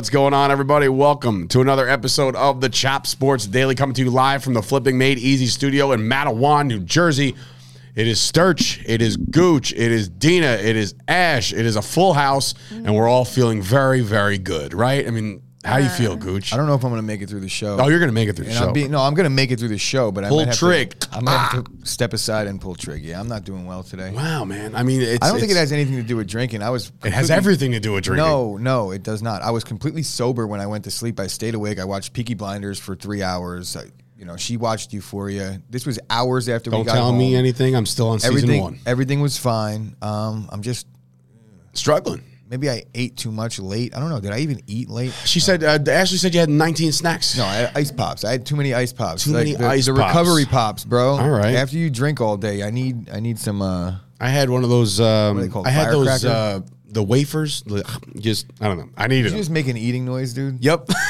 What's going on, everybody? Welcome to another episode of the Chop Sports Daily, coming to you live from the Flipping Made Easy studio in Matawan, New Jersey. It is Sturch, it is Gooch, it is Dina, it is Ash, it is a full house, and we're all feeling very, very good, right? I mean, how do you feel, Gooch? I don't know if I'm going to make it through the show. Oh, you're gonna make it through the and show. I'm being, no, I'm going to make it through the show, but Pull I might have trig. To, I'm going to have to step aside and pull trig. Yeah, I'm not doing well today. wow, man. I mean, it's, I don't think it it's- has anything to do with drinking. I was. It has completely- everything to do with drinking. No, no, it does not. I was completely sober when I went to sleep. I stayed awake. I watched Peaky Blinders for three hours. I, you know, she watched Euphoria. This was hours after we Don't got tell home. me anything. I'm still on season Everything, one. everything was fine. Um, I'm just Struggling. Maybe I ate too much late. I don't know. Did I even eat late? She said, uh, Ashley said you had 19 snacks. No, I had ice pops. I had too many ice pops. Too many the, ice the pops. recovery pops, bro. All right. After you drink all day, I need I need some. uh I had one of those. Um, What are they called, I had those uh, the wafers. Just I don't know. I needed Did them. just make an eating noise, dude? Yep.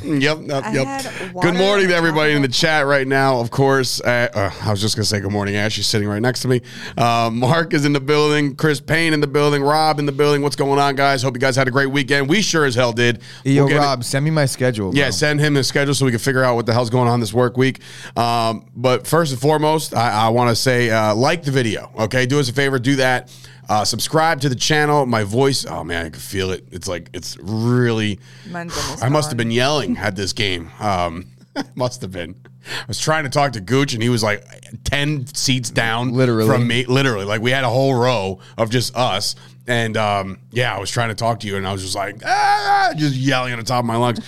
yep. Yep. Yep. Good morning to and everybody in the chat right now. Of course, uh, uh, I was just gonna say good morning. Ash, she's sitting right next to me. Uh, Mark is in the building. Chris Payne in the building. Rob in the building. What's going on, guys? Hope you guys had a great weekend. We sure as hell did. Yo, We'll get it- Rob, send me my schedule. Yeah, bro. send him his schedule so we can figure out what the hell's going on this work week. Um, but first and foremost, I, I want to say uh, like the video. Okay, do us a favor, do that. Uh, subscribe to the channel. My voice, oh man, I can feel it. It's like it's really. Mine's almost I must have been yelling at this game. Um, must have been. I was trying to talk to Gooch, and he was like ten seats down, Literally. from me. Literally, like we had a whole row of just us. And um, yeah, I was trying to talk to you, and I was just like, ah, just yelling at the top of my lungs.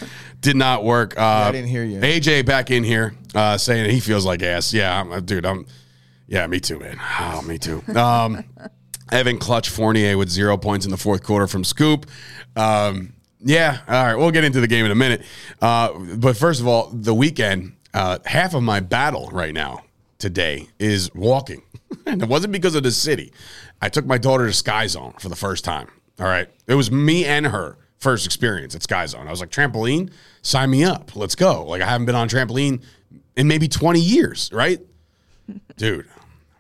Did not work. Uh, I didn't hear you. AJ back in here uh, saying he feels like ass. Yeah, I'm, dude, I'm. Yeah, me too, man. Oh, me too. Um, Evan Clutch Fournier with zero points in the fourth quarter from Scoop. Um, yeah, all right, we'll get into the game in a minute. Uh, but first of all, the weekend, uh, half of my battle right now today is walking. and it wasn't because of the city. I took my daughter to Sky Zone for the first time. All right. It was me and her first experience at Sky Zone. I was like, trampoline, sign me up. Let's go. Like, I haven't been on trampoline in maybe 20 years, right? Dude,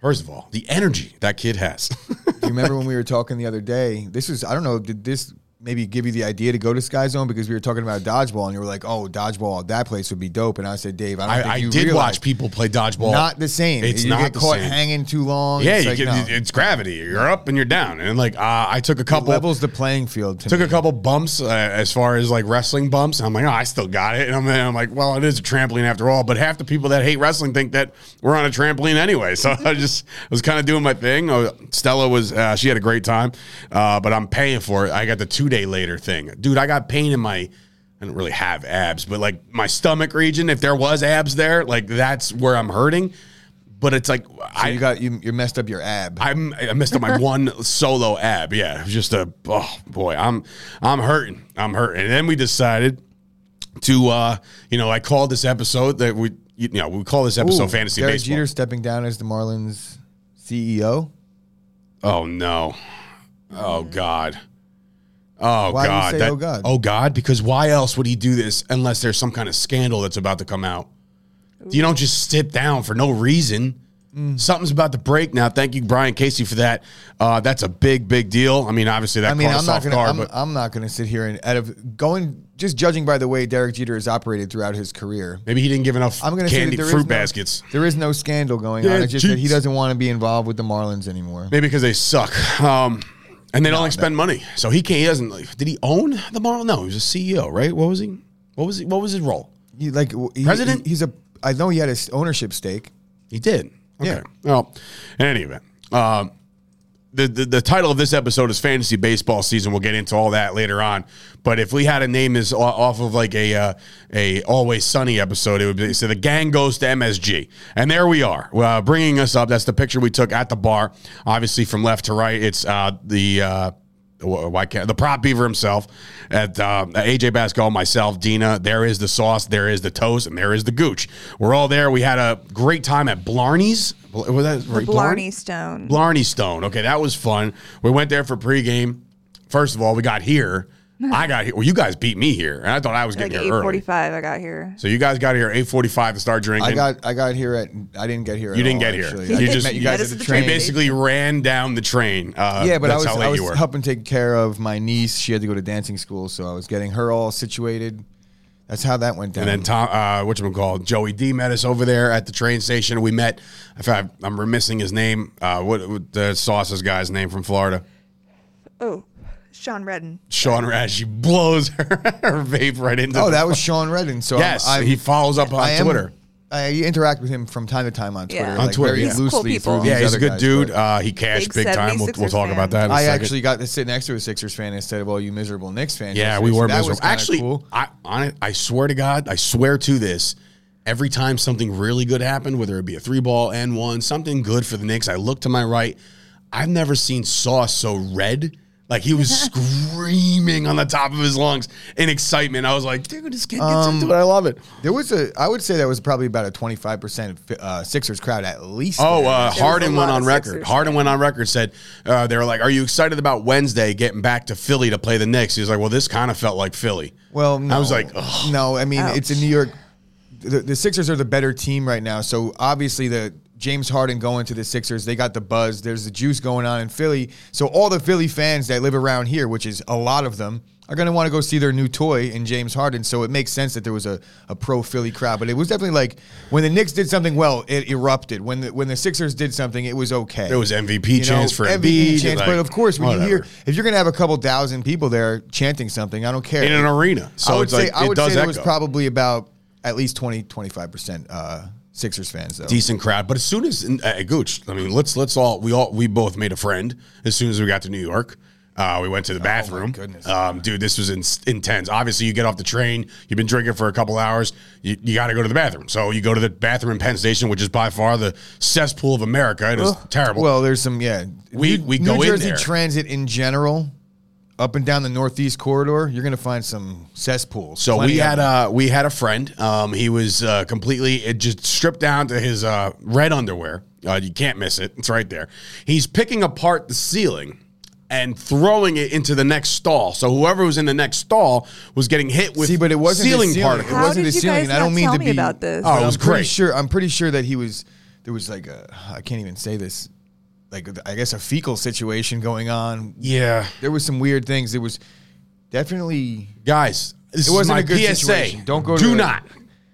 first of all, the energy that kid has. Do you remember when we were talking the other day? This is I don't know. Did this maybe give you the idea to go to Sky Zone because we were talking about dodgeball and you were like, "Oh, dodgeball, that place would be dope." And I said, "Dave, I don't think I, I did realize watch people play dodgeball. Not the same. It's you not get the caught same. hanging too long. Yeah, it's you like, can, no. it's gravity. You're up and you're down. And like, uh, I took a It couple. levels the playing field. To Took me. a couple bumps uh, as far as like wrestling bumps. I'm like, oh, I still got it. And I'm, I'm like, well, it is a trampoline after all. But half the people that hate wrestling think that we're on a trampoline anyway. So I just was kind of doing my thing. Uh, Stella was, uh, she had a great time, uh, but I'm paying for it. I got the two day later thing. Dude, I got pain in my, I don't really have abs, but like my stomach region, if there was abs there, like that's where I'm hurting. But it's like, So I you got you, you messed up your ab. I'm, I missed on my one solo ab. Yeah, it was just a oh boy, I'm I'm hurting. I'm hurting. And then we decided to uh, you know, I called this episode that we you know, we call this episode Ooh, fantasy Derek baseball. Jeter stepping down as the Marlins CEO. Oh no. Oh god. Oh Why god. say, That- "Oh, God"? Oh god, because why else would he do this unless there's some kind of scandal that's about to come out? You don't just sit down for no reason. Mm. Something's about to break now. Thank you, Brian Casey, for that. Uh, that's a big, big deal. I mean, obviously that I mean, I'm not gonna. guard, I'm, but I'm not gonna sit here and out of going just judging by the way Derek Jeter has operated throughout his career. maybe he didn't give enough I'm gonna say candy that there fruit no- baskets. There is no scandal going Yeah, on. It's just that he doesn't want to be involved with the Marlins anymore. Maybe because they suck. Um, and they don't like spend money. So he can't. He doesn't. Like, did he own the Marlins? No, he was a CEO, right? What was he? What was he? What was his role? He, like he, President? he- he's a. I know he had his ownership stake. He did. Okay. Yeah. Well, in any event, um, the, the the title of this episode is fantasy baseball season. We'll get into all that later on. But if we had a name o- off of like a uh, a always sunny episode, it would be so the gang goes to MSG, and there we are, uh, bringing us up. That's the picture we took at the bar. Obviously, from left to right, it's uh, the. Wh- why can't the prop beaver himself at uh, AJ Basco, myself, Dina. There is the sauce, there is the toast, and there is the gooch. We're all there. We had a great time at Blarney's. Was that right? Blarney Stone. Blarney Stone. Okay, that was fun. We went there for pregame. First of all, we got here I got here. Well, you guys beat me here, and I thought I was getting eight here early. forty-five, I got here. So you guys got here at eight forty-five to start drinking. I got I got here at I didn't get here. At You didn't all, get here. actually. You just- met you you guys met at the at the You train. train basically ran down the train. Uh, yeah, but I was how I was you were. helping take care of my niece. She had to go to dancing school, so I was getting her all situated. That's how that went down. And then Tom, uh, what you call Joey D met us over there at the train station. We met. If I, I'm remissing his name. Uh, what, what the sauces guy's name from Florida? Oh, Sean Redden. Sean Rad. She blows her, her vape right into. oh, the- that was Sean Redden. So yes. I'm, I'm, he follows up on I am- Twitter. I interact with him from time to time on Twitter, Yeah. On Twitter, very yeah. Cool loosely people. through these Yeah, he's a good guys, dude. Uh, he cashed Big big time. We'll, we'll talk about that. In a I second. actually got to sit next to a Sixers fan instead of all you miserable Knicks fans. Yeah, yesterday, we so were that was miserable. Actually, cool. I on it, I swear to God, I swear to this. Every time something really good happened, whether it be a three ball and one, something good for the Knicks, I look to my right. I've never seen Sauce so red. Like he was screaming on the top of his lungs in excitement. I was like, dude, this kid gets Um, into it. I love it. There was a, I would say that was probably about a 25% uh, Sixers crowd at least. Oh, there. uh, was Harden a went lot on of record. Sixers Harden went on record said uh, they were like, "Are you excited about Wednesday getting back to Philly to play the Knicks?" He was like, "Well, this kind of felt like Philly." Well, no. I was like, Ugh. no, I mean, Ouch. it's in New York. The, the Sixers are the better team right now. So obviously, the James Harden going to the Sixers, they got the buzz. There's the juice going on in Philly. So all the Philly fans that live around here, which is a lot of them, are going to want to go see their new toy in James Harden. So it makes sense that there was a, a pro Philly crowd. But it was definitely like when the Knicks did something well, it erupted. When the when the Sixers did something, it was okay. There was MVP You know, chance for MVP Embiid, chance. like, but of course, when you hear if you're going to have a couple thousand people there chanting something, I don't care in an arena, so I would say like I it would say there was probably about at least 20 25 percent uh, Sixers fans though. decent crowd. But as soon as uh, Gooch, I mean, let's let's all we all we both made a friend as soon as we got to New York. Uh, we went to the bathroom. goodness. Um, dude, this was in, intense. Obviously, you get off the train, you've been drinking for a couple hours, you, you got to go to the bathroom. So you go to the bathroom in Penn Station, which is by far the cesspool of America. It is terrible. Well, there's some yeah. We- we New go in Jersey there. Transit in general, up and down the Northeast corridor, you're gonna find some cesspools. So we had a uh we had a friend. Um, he was uh, completely it just stripped down to his uh, red underwear. Uh, you can't miss it. It's right there. He's picking apart the ceiling and throwing it into the next stall. So whoever was in the next stall was getting hit with See, but it wasn't ceiling, the ceiling. particles. It wasn't did the you ceiling. guys and I don't mean tell to me be about this? Oh, it was I'm pretty great. sure. I'm pretty sure that he was. There was like a. I can't even say this. Like I guess a fecal situation going on. Yeah, There was some weird things. It was definitely. guys, this It is wasn't my a good PSA. situation. Don't go Do the- not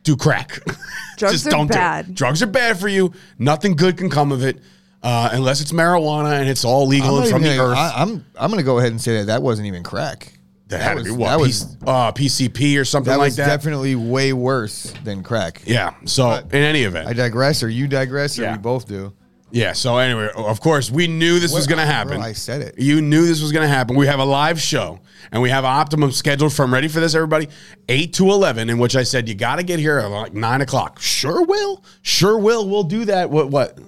do crack. Drugs are do it. bad. Drugs are bad for you. Nothing good can come of it. Uh, unless it's marijuana and it's all legal I'm, and from the gonna- earth. I, am I'm going to go ahead and say that that wasn't even crack. That, had to be was, what? that P- was uh, PCP or something that like was that. definitely way worse than crack. yeah. So in any event, I digress, or you digress, or Yeah. we both do. Yeah. So anyway, of course, we knew this was going to bro, happen. I said it. You knew this was going to happen. We have a live show, and we have Optimum scheduled from ready for this, everybody, eight to eleven. In which I said you got to get here at like nine o'clock. Sure will. Sure will. We'll do that. What? What?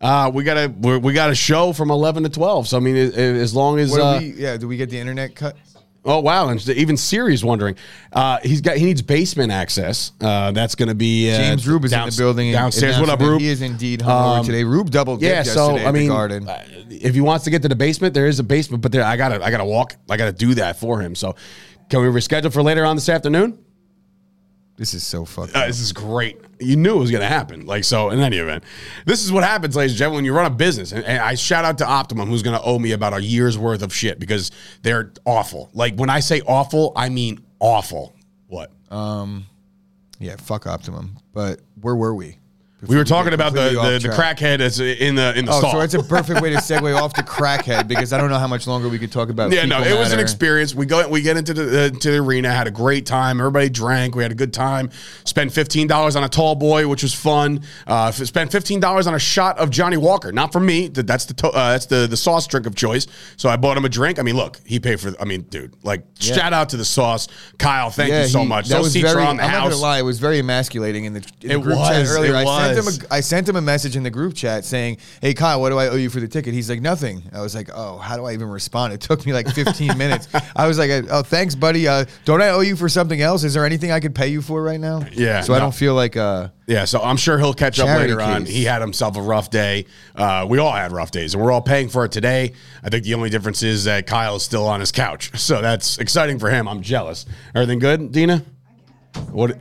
Uh, we got a we we got a show from eleven to twelve. So I mean, as- as long as What uh, we, yeah, do we get the internet cut? Oh wow! And even Siri's wondering. Uh, he's got he needs basement access. Uh, that's going to be uh, James Rube is in the building downstairs. What up, Rube? He is indeed hungover Um, today. Rube double Yeah. yesterday So I mean, the Garden. uh, if he wants to get to the basement, there is a basement, but there I gotta I gotta walk. I gotta do that for him. So can we reschedule for later on this afternoon? This is so fucked Uh, this is great. You knew it was going to happen. Like, so in any event, this is what happens, ladies and gentlemen, when you run a business. And, and I shout out to Optimum, who's going to owe me about a year's worth of shit because they're awful. Like, when I say awful, I mean awful. What? Um, Yeah, fuck Optimum. But where were we? We were talking about the, the, the crackhead that's in the in the Oh, stall. so it's a perfect way to segue off to crackhead because I don't know how much longer we could talk about. Yeah, no, it was an experience. We go, we get into the uh, to the arena, had a great time. Everybody drank. We had a good time. Spent fifteen dollars on a tall boy, which was fun. Uh, spent fifteen dollars on a shot of Johnnie Walker. Not for me. That's the to- uh, that's the the sauce drink of choice. So I bought him a drink. I mean, look, he paid for. I mean, dude, like shout out to the sauce, Kyle. Thank Yeah, you so he- much. That Those was very. on the I'm not gonna lie, it was very emasculating in the, in the It group chat earlier. I was. Sent him. A, I sent him a message in the group chat saying, "Hey Kyle, what do I owe you for the ticket?" He's like, "Nothing." I was like, "Oh, how do I even respond?" It took me like 15 minutes. I was like, "Oh, thanks, buddy. Uh, don't I owe you for something else? Is there anything I could pay you for right now?" Yeah, So I don't feel like. Uh, Yeah, so I'm sure he'll catch up Charity later on. He had himself a rough day. Uh, we all had rough days, and we're all paying for it today. I think the only difference is that Kyle is still on his couch, so that's exciting for him. I'm jealous. Everything good, Dina? What?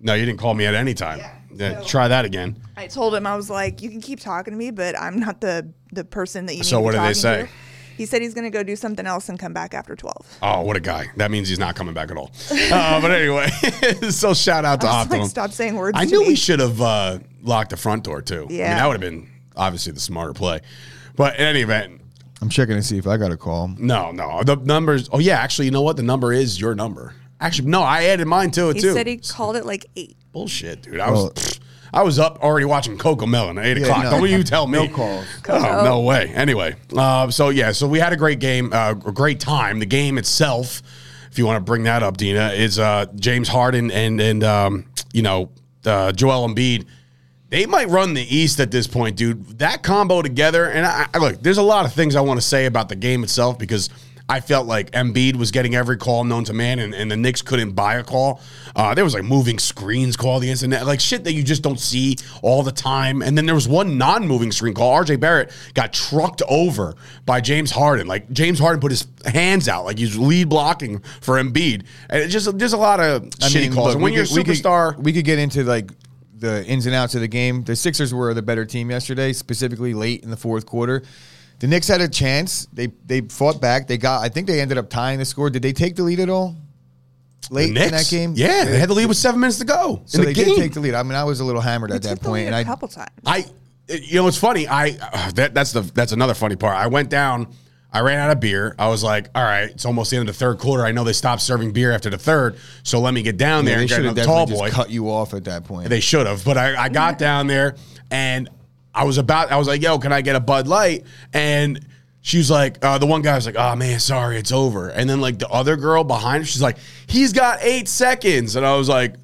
No, you didn't call me at any time. Yeah, so- try that again. I told him I was like, you can keep talking to me, but I'm not the the person that you. Need So to what did they say? to. He said he's going to go do something else and come back after twelve. Oh, what a guy! That means he's not coming back at all. Uh, but anyway, so shout out to I Optimum. like, stop saying words. I to knew me. we should have uh, locked the front door too. I mean, Yeah. that would have been obviously the smarter play. But in any event, I'm checking to see if I got a call. No, no. The numbers. Oh yeah, actually, you know what? The number is your number. Actually, no. I added mine to it He too. He said he called it like eight. Bullshit, dude. I was. Well- I was up already watching Cocomelon at eight Yeah, o'clock. no. Don't you tell me. No calls. Oh, no way. Anyway, uh, so yeah, so we had a great game, uh, a great time. The game itself, if you want to bring that up, Dina, is uh, James Harden and and um, you know uh, Joel Embiid. They might run the East at this point, dude. That combo together, and I, I look, there's a lot of things I want to say about the game itself because I felt like Embiid was getting every call known to man, and, and the Knicks couldn't buy a call. Uh, there was like moving screens call the net, like shit that you just don't see all the time. And then there was one non-moving screen call. RJ Barrett got trucked over by James Harden. Like James Harden put his hands out, like he's lead blocking for Embiid, and it just there's a lot of I shitty mean, calls. look, and when you're a could- we could- superstar, we could get into like the ins and outs of the game. The Sixers were the better team yesterday, specifically late in the fourth quarter. The Knicks had a chance. They they fought back. They got. I think they ended up tying the score. Did they take the lead at all? Late in that game, yeah, they had the lead with seven minutes to go So in they the game. did take the lead. I mean, I was a little hammered He at that took the point, lead and a I couple times. I, you know, it's funny. I uh, that that's the that's another funny part. I went down. I ran out of beer. I was like, all right, it's almost the end of the third quarter. I know they stopped serving beer after the third, so let me get down there they and get should have another tall boy. just cut you off at that point. They should have, but I, I got down there and I was about. I was like, "Yo, can I get a Bud Light?" And she was like, uh, "The one guy was like, oh man, sorry, it's over." And then like the other girl behind her, she's like, "He's got eight seconds," and I was like,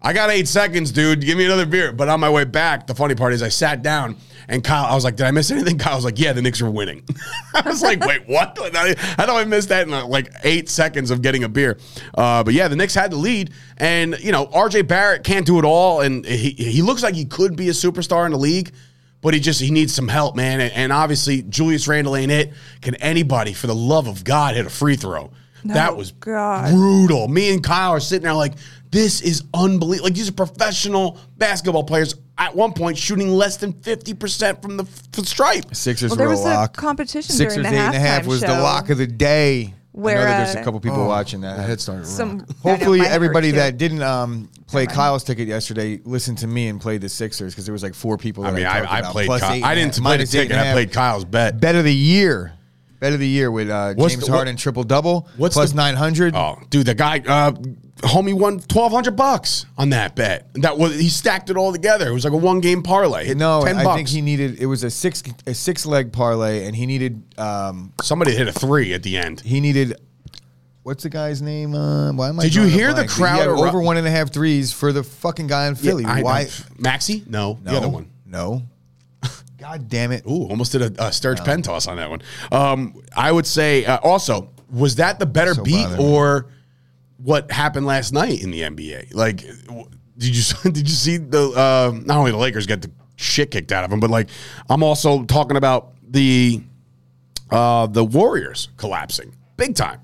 "I got eight seconds, dude. Give me another beer." But on my way back, the funny part is I sat down. And Kyle, I was like, "Did I miss anything?" Kyle was like, "Yeah, the Knicks are winning." I was like, "Wait, what? How do I miss that in uh, like eight seconds of getting a beer?" Uh, but yeah, the Knicks had the lead, and you know, R.J. Barrett can't do it all, and he he looks like he could be a superstar in the league, but he just he needs some help, man. And, and obviously, Julius Randle ain't it. Can anybody, for the love of God, hit a free throw? that was God. brutal. Me and Kyle are sitting there like, this is unbelievable. Like these are professional basketball players. At one point, shooting less than fifty percent from the f- stripe. Sixers Well, there were was a a competition Sixers during the eight and a half halftime was the lock of the day. Where, I know that there's a couple people watching that. head started Some rocking. Know, Hopefully, mine everybody too. that didn't um, play Never. Kyle's ticket yesterday listened to me and played the Sixers because there was like four people. I That mean, I, I, I played. Kyle. I didn't play the minus ticket. and a I half. played Kyle's bet. bet of the year. Bet of the year with uh, What's James the- what- Harden triple double what's plus the- nine hundred. Oh, dude, the guy, uh, homie, won twelve hundred bucks on that bet. That was he stacked it all together. It was like a one game parlay. Hit No, ten I bucks. think he needed. It was a six a six leg parlay, and he needed um, Somebody hit a three at the end. he needed. What's the guy's name? Uh, why am I? Did you drawing a hear the blank? He crowd had over one and a half threes for the fucking guy in Philly? I why? know. Maxey? No, No, the other one. No. God damn it! Ooh, almost did a, a Sturge pen toss on that one. Um, I would say uh, also was that the better So beat bothered or what happened last night in the NBA? Like, w- did you did you see the uh, not only the Lakers get the shit kicked out of them, but like I'm also talking about the uh, the Warriors collapsing big time,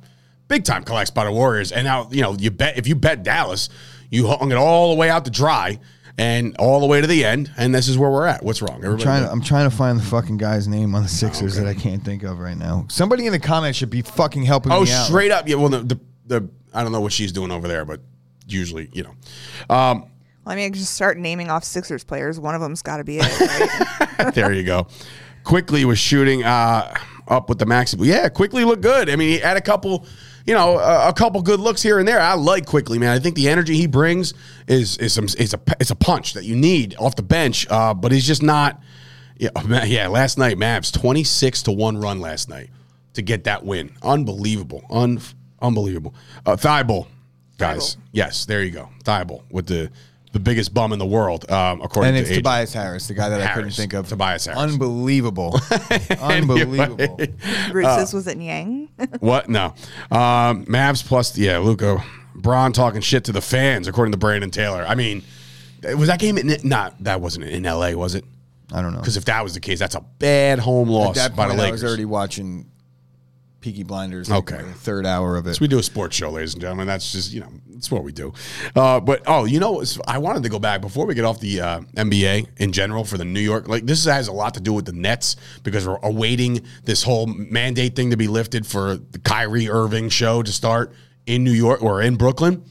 big time collapse by the Warriors. And now you know you bet if you bet Dallas, you hung it all the way out to dry and all the way to the end, and this is where we're at. What's wrong? Everybody Trying good? to, I'm trying to find the fucking guy's name on the Sixers that I can't think of right now. Somebody in the comments should be fucking helping Oh, me out. straight up. Yeah. Well, the, the the I don't know what she's doing over there, but usually, you know, um, Well, I mean, I just start naming off Sixers players. One of them's got to be it. Right? there you go. Quickley was shooting uh, up with the Maxey. Yeah, Quickley looked good. I mean, he had a couple, you know, a, a couple good looks here and there. I like Quickley, man. I think the energy he brings is is some is a it's a punch that you need off the bench. Uh, but he's just not. Yeah, man, yeah. Last night, Mavs twenty six to one run last night to get that win. Unbelievable, Un- unbelievable. Uh, Thybulle, guys. Thybulle. Yes, there you go. Thybulle with the the biggest bum in the world, um, according And to it's agent. Tobias Harris, the guy that I couldn't think of. Tobias Harris. Unbelievable. Unbelievable. Bruce, Uh, this was it Yang. What? No. Um, Mavs plus, yeah, Luka. Braun talking shit to the fans, according to Brandon Taylor. I mean, was that game in, not, that wasn't in LA, was it? I don't know. Because if that was the case, that's a bad home loss At that by point, the I was already watching Peaky Blinders. Okay. like, the third hour of it. So we do a sports show, ladies and gentlemen. That's just you know, that's what we do. Uh, but oh, you know, I wanted to go back before we get off the uh, NBA in general for the New York. Like this has a lot to do with the Nets because we're awaiting this whole mandate thing to be lifted for the Kyrie Irving show to start in New York or in Brooklyn.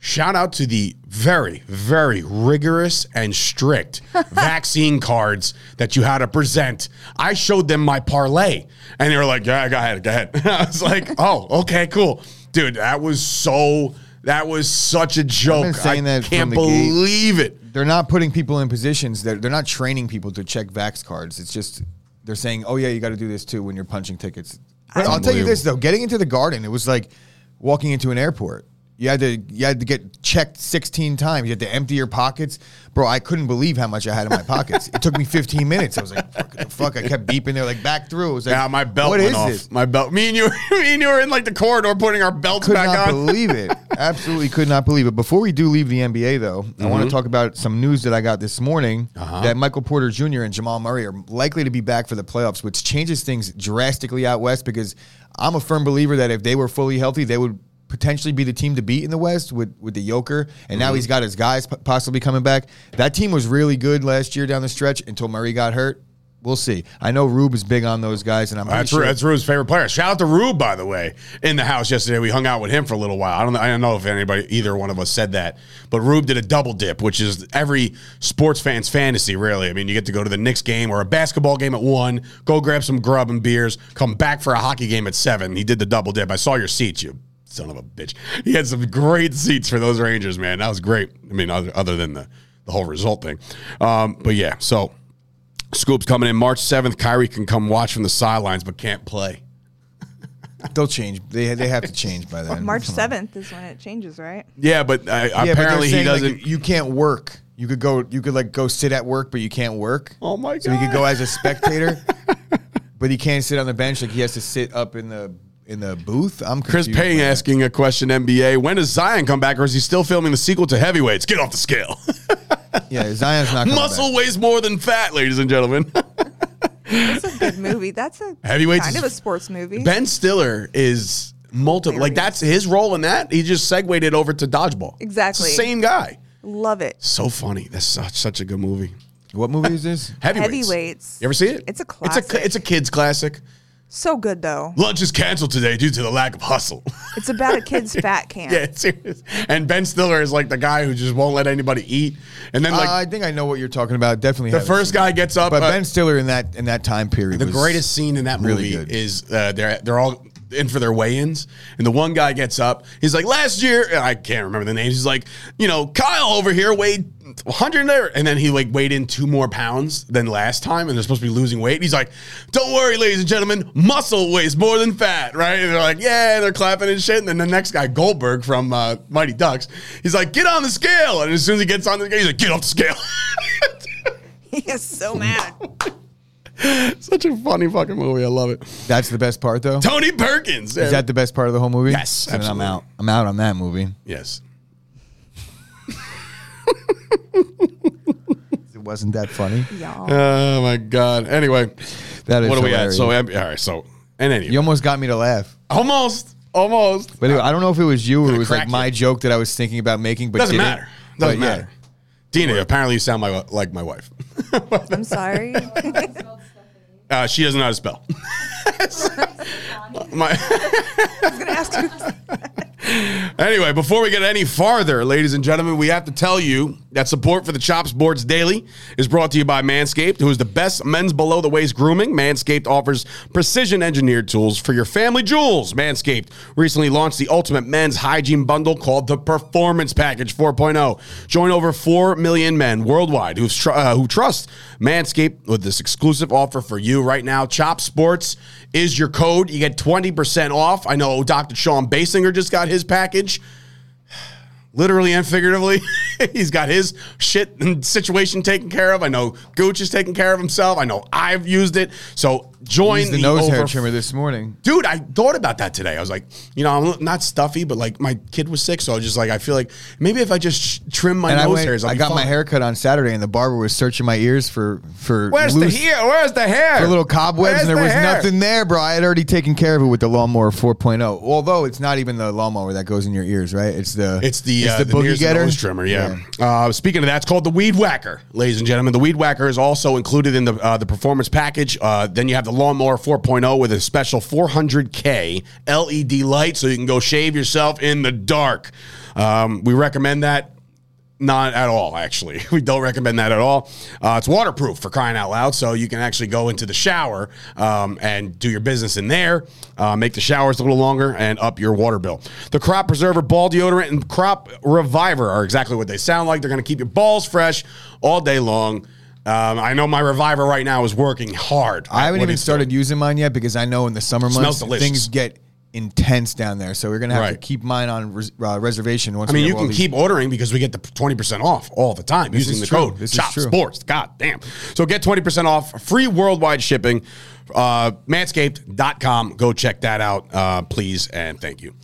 Shout out to the very, very rigorous and strict vaccine cards that you had to present. I showed them my parlay, and they were like, "Yeah, go ahead, go ahead." I was like, "Oh, okay, cool, dude." That was so. That was such a joke. saying I that can't the gate. believe it. they're not putting people in positions that they're not training people to check vax cards. It's just they're saying, "Oh yeah, you got to do this too when you're punching tickets." But I'll tell you this though, getting into the garden, it was like walking into an airport. You had to you had to get checked 16 times. You had to empty your pockets. Bro, I couldn't believe how much I had in my pockets. it took me 15 minutes. I was like, "Fuck the fuck." I kept beeping there like back through. It was like, Yeah, my belt What went is off. this? My belt. Me and you. me and you were in like the corridor putting our belts could back not on. believe it. Absolutely could not believe it. Before we do leave the NBA, though, I Mm-hmm. want to talk about some news that I got this morning Uh-huh. that Michael Porter Jr. and Jamal Murray are likely to be back for the playoffs, which changes things drastically out west because I'm a firm believer that if they were fully healthy, they would potentially be the team to beat in the West with, with the Joker. And Mm-hmm. now he's got his guys p- possibly coming back. That team was really good last year down the stretch until Murray got hurt. We'll see. I know Rube is big on those guys, and I'm pretty That's, sure. Ru- that's Rube's favorite player. Shout out to Rube, by the way, in the house yesterday. We hung out with him for a little while. I don't, know, I don't know if anybody, either one of us said that, but Rube did a double dip, which is every sports fan's fantasy, really. I mean, you get to go to the Knicks game or a basketball game at one, go grab some grub and beers, come back for a hockey game at seven. He did the double dip. I saw your seats, you son of a bitch. He had some great seats for those Rangers, man. That was great. I mean, other, other than the, the whole result thing. Um, but yeah, so Scoop's coming in March 7th. Kyrie can come watch from the sidelines, but can't play. They'll change. They, they have to change by then. March 7th is when it changes, right? Yeah, but uh, Yeah, but apparently he doesn't. you can't work. You could go. You could like go sit at work, but you can't work. oh my god! So he could go as a spectator, but he can't sit on the bench. Like he has to sit up in the in the booth. I'm Chris Payne asking a question. NBA: When does Zion come back, or is he still filming the sequel to Heavyweights? Get off the scale. Yeah, Zion's not coming Muscle back. weighs more than fat, ladies and gentlemen. That's a good movie. That's a Heavyweights kind is- of a sports movie. ben Stiller is multiple. Like that's his role in that. He just segued it over to dodgeball. It's Exactly. the same guy. Love it. So funny. That's such such a good movie. What movie is this? Heavyweights. Heavyweights. You ever see it? It's a classic. It's a it's a kids classic. So good though. Lunch is canceled today due to the lack of hustle. It's about a kid's fat camp. yeah, serious. And Ben Stiller is like the guy who just won't let anybody eat. And then like uh, I think I know what you're talking about. Definitely the haven't first seen it. guy gets up. But uh, Ben Stiller in that in that time period. the was greatest scene in that movie good. is uh, they're they're all in for their weigh-ins, and the one guy gets up. He's like, "Last year, I can't remember the names. He's like, you know, Kyle over here weighed 100 there, and then he like weighed in two more pounds than last time, and they're supposed to be losing weight. And he's like, "Don't worry, ladies and gentlemen, muscle weighs more than fat, right?" And they're like, "Yeah," and they're clapping and shit. And then the next guy, Goldberg from uh, Mighty Ducks, he's like, "Get on the scale," and as soon as he gets on the scale, he's like, "Get off the scale." He is so mad. Such a funny fucking movie. I love it. That's the best part, though. Tony Perkins. Is that the best part of the whole movie? Yes, Then I'm out. I'm out on that movie. yes. It wasn't that funny. Y'all. Oh my god. Anyway, That is what are we at? hilarious. So, um, all right. So, and anyway, You almost got me to laugh. almost, almost. But anyway, I don't know if it was you or it Gonna was like my you. joke that I was thinking about making, but Doesn't didn't. matter. Doesn't But yeah. matter. Dina, apparently you sound my, like my wife. I'm sorry. Uh, she doesn't know how to spell. my, I was gonna ask you. Anyway, before we get any farther, ladies and gentlemen, we have to tell you that support for the Chop Sports Daily is brought to you by Manscaped, who is the best men's below the waist grooming. Manscaped offers precision engineered tools for your family jewels. Manscaped recently launched the ultimate men's hygiene bundle called the Performance Package 4.0. Join over 4 million men worldwide who've tr- uh, who trust Manscaped with this exclusive offer for you right now. Chop Sports is your code. You get 20% off. I know Dr. Sean Basinger just got his package. literally and figuratively. He's got his shit and situation taken care of. I know Gooch is taking care of himself. I know I've used it. So join the, the nose hair trimmer this morning. Dude, I thought about that today. I was like, you know, I'm not stuffy, but like my kid was sick, so I was just like, I feel like maybe if I just trim my And I, nose went, hairs, I'll I be got my fine. hair cut on Saturday, and the barber was searching my ears for for Where's loose, the hair? Where's the hair? for little cobwebs, Where's and there the was hair? nothing there, bro. I had already taken care of it with the lawnmower 4.0. Although it's not even the lawnmower that goes in your ears, right? It's the It's the, uh, the, boogie ears and getter nose trimmer. Yeah. Uh, speaking of that, it's called the Weed Whacker, ladies and gentlemen. The Weed Whacker is also included in the uh, the performance package. Uh, then you have the Lawnmower 4.0 with a special 400k LED light, so you can go shave yourself in the dark. Um, we recommend that. Not at all, actually. We don't recommend that at all. Uh, it's waterproof for crying out loud, so you can actually go into the shower um, and do your business in there, uh, make the showers a little longer, and up your water bill. The Crop Preserver Ball Deodorant and Crop Reviver are exactly what they sound like. They're going to keep your balls fresh all day long. Um, I know my Reviver right now is working hard. I haven't even started doing. using mine yet because I know in the summer months delicious. things get intense down there. So we're gonna have to Right. keep mine on res- uh, reservation. Once I we mean, have you all can these- keep ordering because we get the 20% off all the time using is the true. code This is Chop true. Sports. God damn. So get 20% off, free worldwide shipping. Uh, manscaped.com. Go check that out, uh, please, and thank you.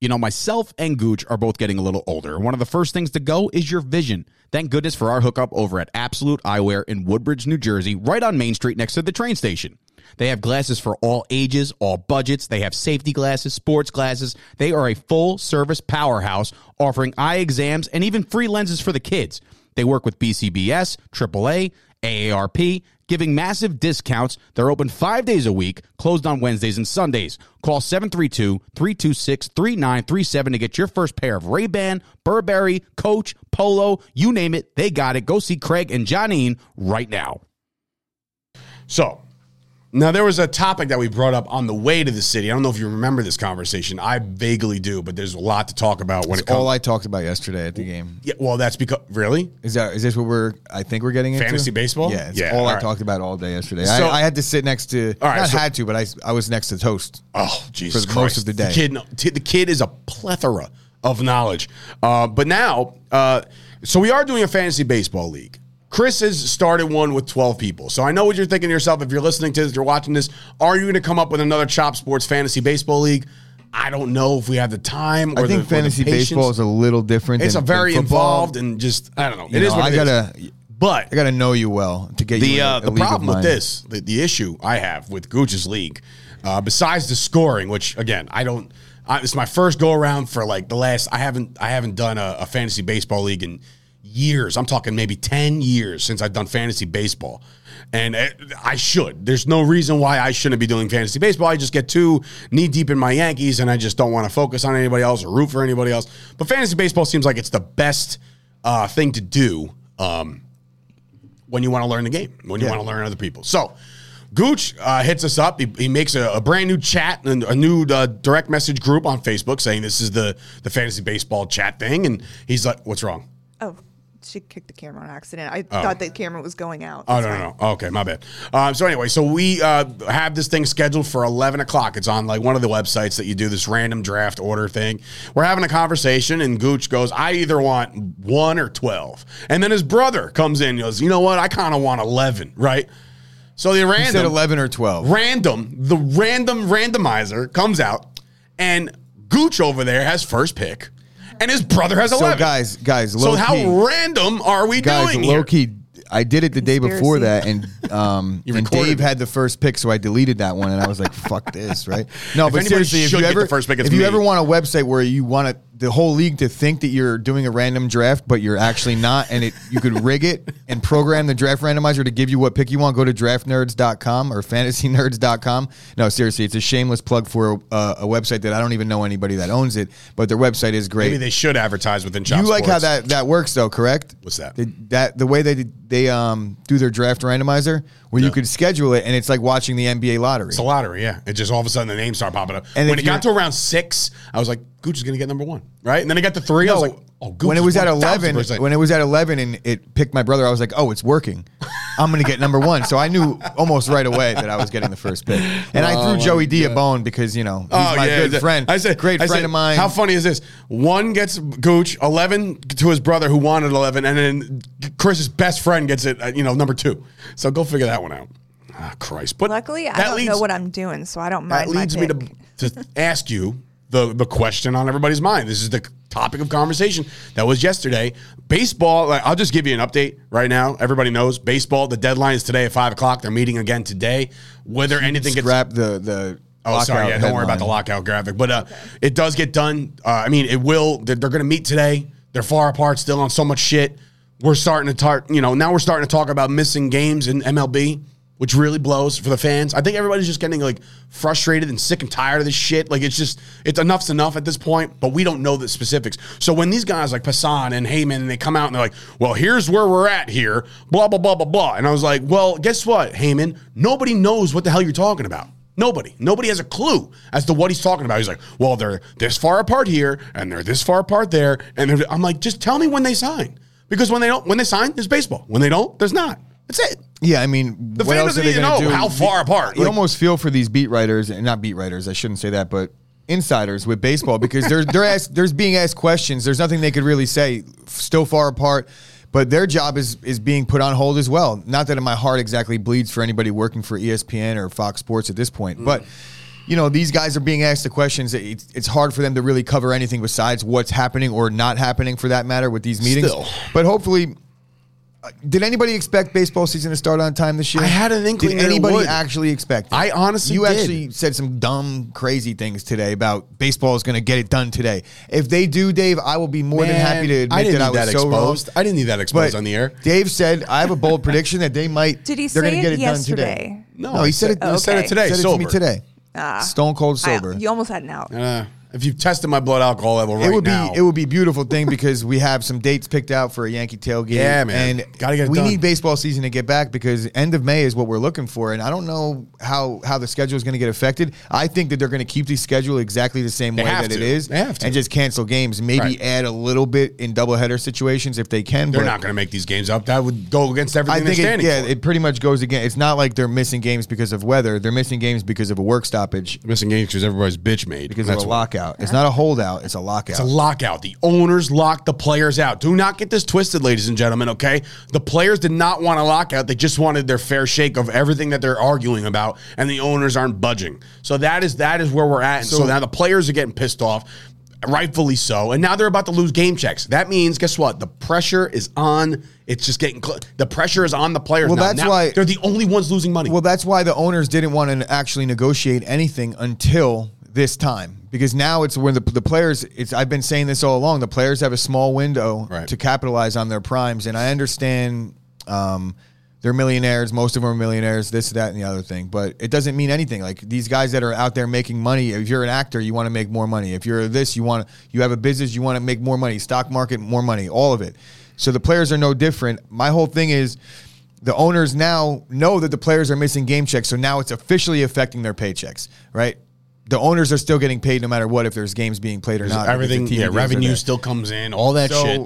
You know, myself and Gooch are both getting a little older. One of the first things to go is your vision. Thank goodness for our hookup over at Absolute Eyewear in Woodbridge, New Jersey, right on Main Street next to the train station. They have glasses for all ages, all budgets. They have safety glasses, sports glasses. They are a full service powerhouse offering eye exams and even free lenses for the kids. They work with BCBS, AAA, AARP, giving massive discounts. They're open five days a week, closed on Wednesdays and Sundays. Call 732-326-3937 to get your first pair of Ray-Ban, Burberry, Coach, Polo, you name it, they got it. Go see Craig and Johnine right now. So, now there was a topic that we brought up on the way to the city. I don't know if you remember this conversation. I vaguely do, but there's a lot to talk about when it comes. all. I talked about yesterday at the game. yeah, well, that's because really. Is that is this what we're? I think we're getting into Fantasy baseball? Yeah, it's Yeah, all all I talked about all day yesterday. So- I, I had to sit next to. All right, not so- had to, but I I was next to Toast. Oh, Jesus For Christ. most of the day. kid, t- the kid is a plethora of knowledge. Uh, but now, uh, so we are doing a fantasy baseball league. Chris has started one with 12 people. So I know what you're thinking to yourself. If you're listening to this, you're watching this, are you going to come up with another Chop Sports fantasy baseball league? I don't know if we have the time or I think the, fantasy baseball is a little different. It's than, a very involved and just, I don't know. You It is know, what I it is. gotta. But I gotta know you well to get the a- uh, the problem with this, the, the issue I have with Gooch's league, uh, besides the scoring, which again I don't, I, it's my first go around for like the last. I haven't I haven't done a, a fantasy baseball league in years. I'm talking maybe ten years since I've done fantasy baseball, and uh, I should. There's no reason why I shouldn't be doing fantasy baseball. I just get too knee deep in my Yankees, and I just don't want to focus on anybody else or root for anybody else. But fantasy baseball seems like it's the best uh, thing to do. Um, when you want to learn the game, when you Yeah. want to learn other people. So, Gooch uh, hits us up. He, he makes a, a brand new chat and a new uh, direct message group on Facebook saying this is the the fantasy baseball chat thing, and he's like, "What's wrong?" Oh, she kicked the camera on accident. I thought the camera was going out. Oh no, no, no. Okay, my bad. Um, so anyway, so we uh, have this thing scheduled for eleven o'clock. It's on like one of the websites that you do this random draft order thing. We're having a conversation, and Gooch goes, "I either want one or 12. And then his brother comes in, and goes, "You know what? I kind of want 11, right?" So the He random said eleven or twelve. random, the random randomizer comes out, and Gooch over there has first pick, and his brother has eleven. So eleven. guys, guys, so low how key, random are we guys, doing low here? key. I did it the day before that, and um, You and Dave it. had the first pick, so I deleted that one, and I was like, "Fuck this!" Right? No, If but seriously, if you ever the first pick, it's if you me. ever want a website where you want it, the whole league to think that you're doing a random draft, but you're actually not, and it you could rig it and program the draft randomizer to give you what pick you want. Go to draftnerds.com or fantasynerds.com. No, seriously, it's a shameless plug for a, a website that I don't even know anybody that owns it, but their website is great. Maybe they should advertise within Chop You like how that that works though, correct? What's that? The, that the way they they um do their draft randomizer, where you could schedule it, and it's like watching the NBA lottery. It's a lottery, yeah. It just all of a sudden the names start popping up. And when if it got to you're- around six, I was like, Gooch is going to get number one, right? And then it got to three. I was like, Oh, Gooch when it was at eleven, when it was at eleven, and it picked my brother, I was like, "Oh, it's working. I'm going to get number one." So I knew almost right away that I was getting the first pick, and I Oh, threw my Joey D a God. bone because you know he's my good the- friend, I said, great I friend said, of mine. How funny is this? One gets Gooch, eleven to his brother who wanted eleven, and then Chris's best friend gets it. You know, number two. So go figure that one out. Ah, Christ! But Luckily, I don't leads- know what I'm doing, so I don't That mind. my leads me to to ask you the the question on everybody's mind. This is the topic of conversation that was yesterday. Baseball. Like, I'll just give you an update right now. Everybody knows baseball. The deadline is today at five o'clock. They're meeting again today. Whether anything gets Scrap the the. Oh, sorry. Yeah, don't worry about the lockout graphic. But uh, it does get done. Uh, I mean, it will. They're, they're going to meet today. They're far apart still on so much shit. We're starting to talk, you know, now we're starting to talk about missing games in MLB, which really blows for the fans. I think everybody's just getting like frustrated and sick and tired of this shit. Like it's just, it's enough's enough at this point, but we don't know the specifics. So when these guys like Passan and Heyman and they come out and they're like, well, here's where we're at here, blah, blah, blah, blah, blah. And I was like, well, guess what, Heyman? Nobody knows what the hell you're talking about. Nobody. Nobody has a clue as to what he's talking about. He's like, well, they're this far apart here and they're this far apart there. And I'm like, just tell me when they sign. Because when they don't, when they sign, there's baseball. When they don't, there's not. That's it. Yeah, I mean, The what fan else doesn't are they even know do? how far apart. You Like- almost feel for these beat writers, and not beat writers. I shouldn't say that, but insiders with baseball because they're they're asked, there's being asked questions. There's nothing they could really say. Still far apart, but their job is is being put on hold as well. Not that in my heart exactly bleeds for anybody working for ESPN or Fox Sports at this point, but. You know, these guys are being asked the questions. It's, it's hard for them to really cover anything besides what's happening or not happening for that matter with these meetings. Still. But hopefully, did anybody expect baseball season to start on time this year? I had an inkling Did that it anybody would. actually expect? it? I honestly you did. actually said some dumb, crazy things today about baseball is going to get it done today. If they do, Dave, I will be more than happy to admit I didn't that I need was that so exposed. wrong. I didn't need that exposed But on the air. Dave said I have a bold prediction that they might. Did he they're say gonna get it it done today. No, No, he said it. I said it today. Said it sober. to me today. Ah. Stone cold I- sober. you almost had an out. Uh, if you've tested my blood alcohol level right it would now, be it would be a beautiful thing because we have some dates picked out for a Yankee tailgate. Yeah, man. And Gotta get it we done. need baseball season to get back because end of May is what we're looking for, and I don't know how how the schedule is going to get affected. I think that they're going to keep the schedule exactly the same They way have that it to. is, They have to. and just cancel games. Maybe Right. add a little bit in doubleheader situations if they can. they're but not going to make these games up. That would go against everything I think they're it, standing yeah, for. it pretty much goes again. It's not like they're missing games because of weather; they're missing games because of a work stoppage missing games because everybody's bitch made. because That's of a what- lockout. It's uh-huh. not a holdout; it's a lockout. It's a lockout. The owners locked the players out. Do not get this twisted, ladies and gentlemen, okay? The players did not want a lockout. They just wanted their fair shake of everything that they're arguing about, and the owners aren't budging. So that is that is where we're at. And so, So- now the players are getting pissed off, rightfully so. And now they're about to lose game checks. That means, guess what? The pressure is on. It's just getting cl- the pressure is on the players. Well, now. that's Now why- they're the only ones losing money. Well, that's why the owners didn't want to actually negotiate anything until this time because now it's when the, the players it's I've been saying this all along the players have a small window Right. to capitalize on their primes and I understand um, they're millionaires most of them are millionaires this that and the other thing but it doesn't mean anything. Like these guys that are out there making money if you're an actor you want to make more money. If you're this you want you have a business you want to make more money. Stock market more money all of it. So the players are no different. My whole thing is the owners now know that the players are missing game checks, so now it's officially affecting their paychecks, right? The owners are still getting paid no matter what if there's games being played or not. because the everything, yeah, revenue still comes in, all that So- shit.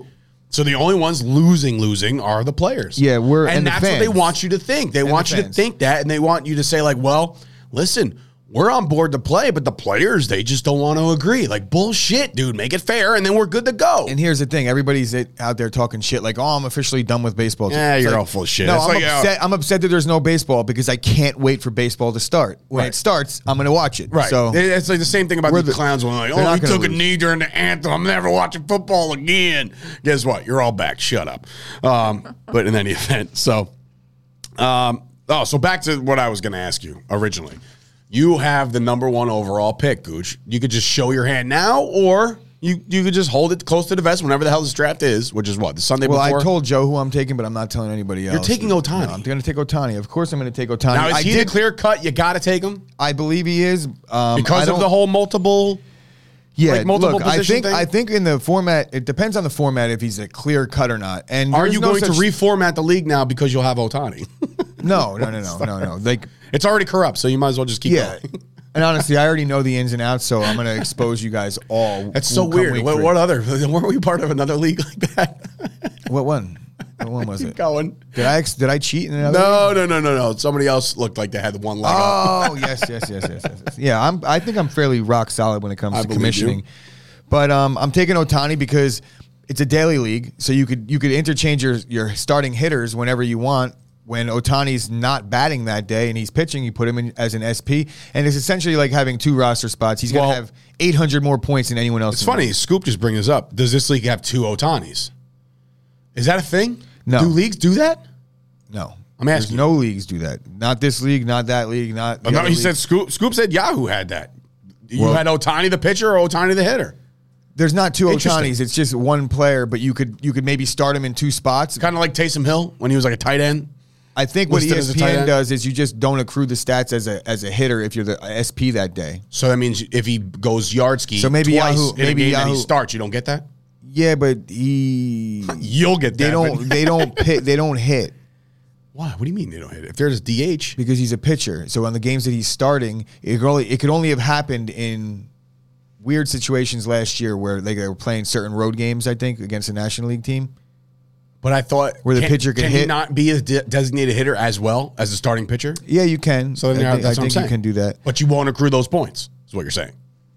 So the only ones losing, losing are the players. Yeah, we're- and, and the that's what they want you to think. They want the you to think that, and they want you to say like, "Well, listen, we're on board to play, but the players they just don't want to agree." Like bullshit, dude. Make it fair, and then we're good to go. And here's the thing: everybody's out there talking shit, like, "Oh, I'm officially done with baseball." Yeah, you're like, all full of shit. No, It's I'm like, upset. I'm upset that there's no baseball because I can't wait for baseball to start. When Right. it starts, I'm going to watch it. Right. So it's like the same thing about the, the- clowns when like, oh, gonna took a knee during the anthem. I'm never watching football again. Guess what? You're all back. Shut up. Um, but in any event, so um, oh, so back to what I was going to ask you originally. You have the number one overall pick, Gooch. You could just show your hand now, or you you could just hold it close to the vest whenever the hell this draft is, which is what the Sunday Well, before. I told Joe who I'm taking, but I'm not telling anybody else. You're taking Ohtani. No, I'm going to take Ohtani. Of course, I'm going to take Ohtani. now is I he did. clear cut? You got to take him I believe he is um, because of the whole multiple. Yeah, like, multiple look, I think thing? I think in the format, it depends on the format if he's a clear cut or not. And Are you no going to reformat the league now because you'll have Ohtani? No, no, no, no, no, no. Like, It's already corrupt, so you might as well just keep yeah, going. And honestly, I already know the ins and outs, so I'm going to expose you guys all. That's so weird. What, what other? Weren't we part of another league like that? What one? What one was Keep it? going. Did I did I cheat in another? No, no, no, no, no. Somebody else looked like they had the one leg. Oh yes, yes, yes, yes, yes, yes. Yeah, I'm. I think I'm fairly rock solid when it comes I to commissioning. you. But um, I'm taking Ohtani because it's a daily league, so you could you could interchange your your starting hitters whenever you want. When Ohtani's not batting that day and he's pitching, you put him in as an SP, and it's essentially like having two roster spots. He's gonna have 800 more points than anyone else. It's funny. Scoop just bring this up. Does this league have two Ohtanis? Is that a thing? No. Do leagues do that? No, I'm There's asking. no leagues do that. Not this league. Not that league. Not. the no, he league. said Scoop. Scoop said Yahoo had that. You Well- had Ohtani the pitcher or Ohtani the hitter. There's not two. Ohtanis. It's just one player, but you could you could maybe start him in two spots. Kind of like Taysom Hill when he was like a tight end. I think what listed as a tight ESPN end? does is you just don't accrue the stats as a as a hitter if you're the SP that day. So that means if he goes yard ski So maybe twice Yahoo- in a maybe game that he Yahoo- starts, you don't get that. Yeah, but he You'll get that. they but- don't they don't pit, they don't hit Why? What do you mean they don't hit it? If there's DH, because he's a pitcher. So on the games that he's starting, it could only it could only have happened in weird situations last year where they were playing certain road games. I think against a National League team. But I thought Where the can- pitcher could can he hit? not be a de- designated hitter as well as a starting pitcher. Yeah, you can. So then I think, that's I think you can do that. But you won't accrue those points. Is what you're saying.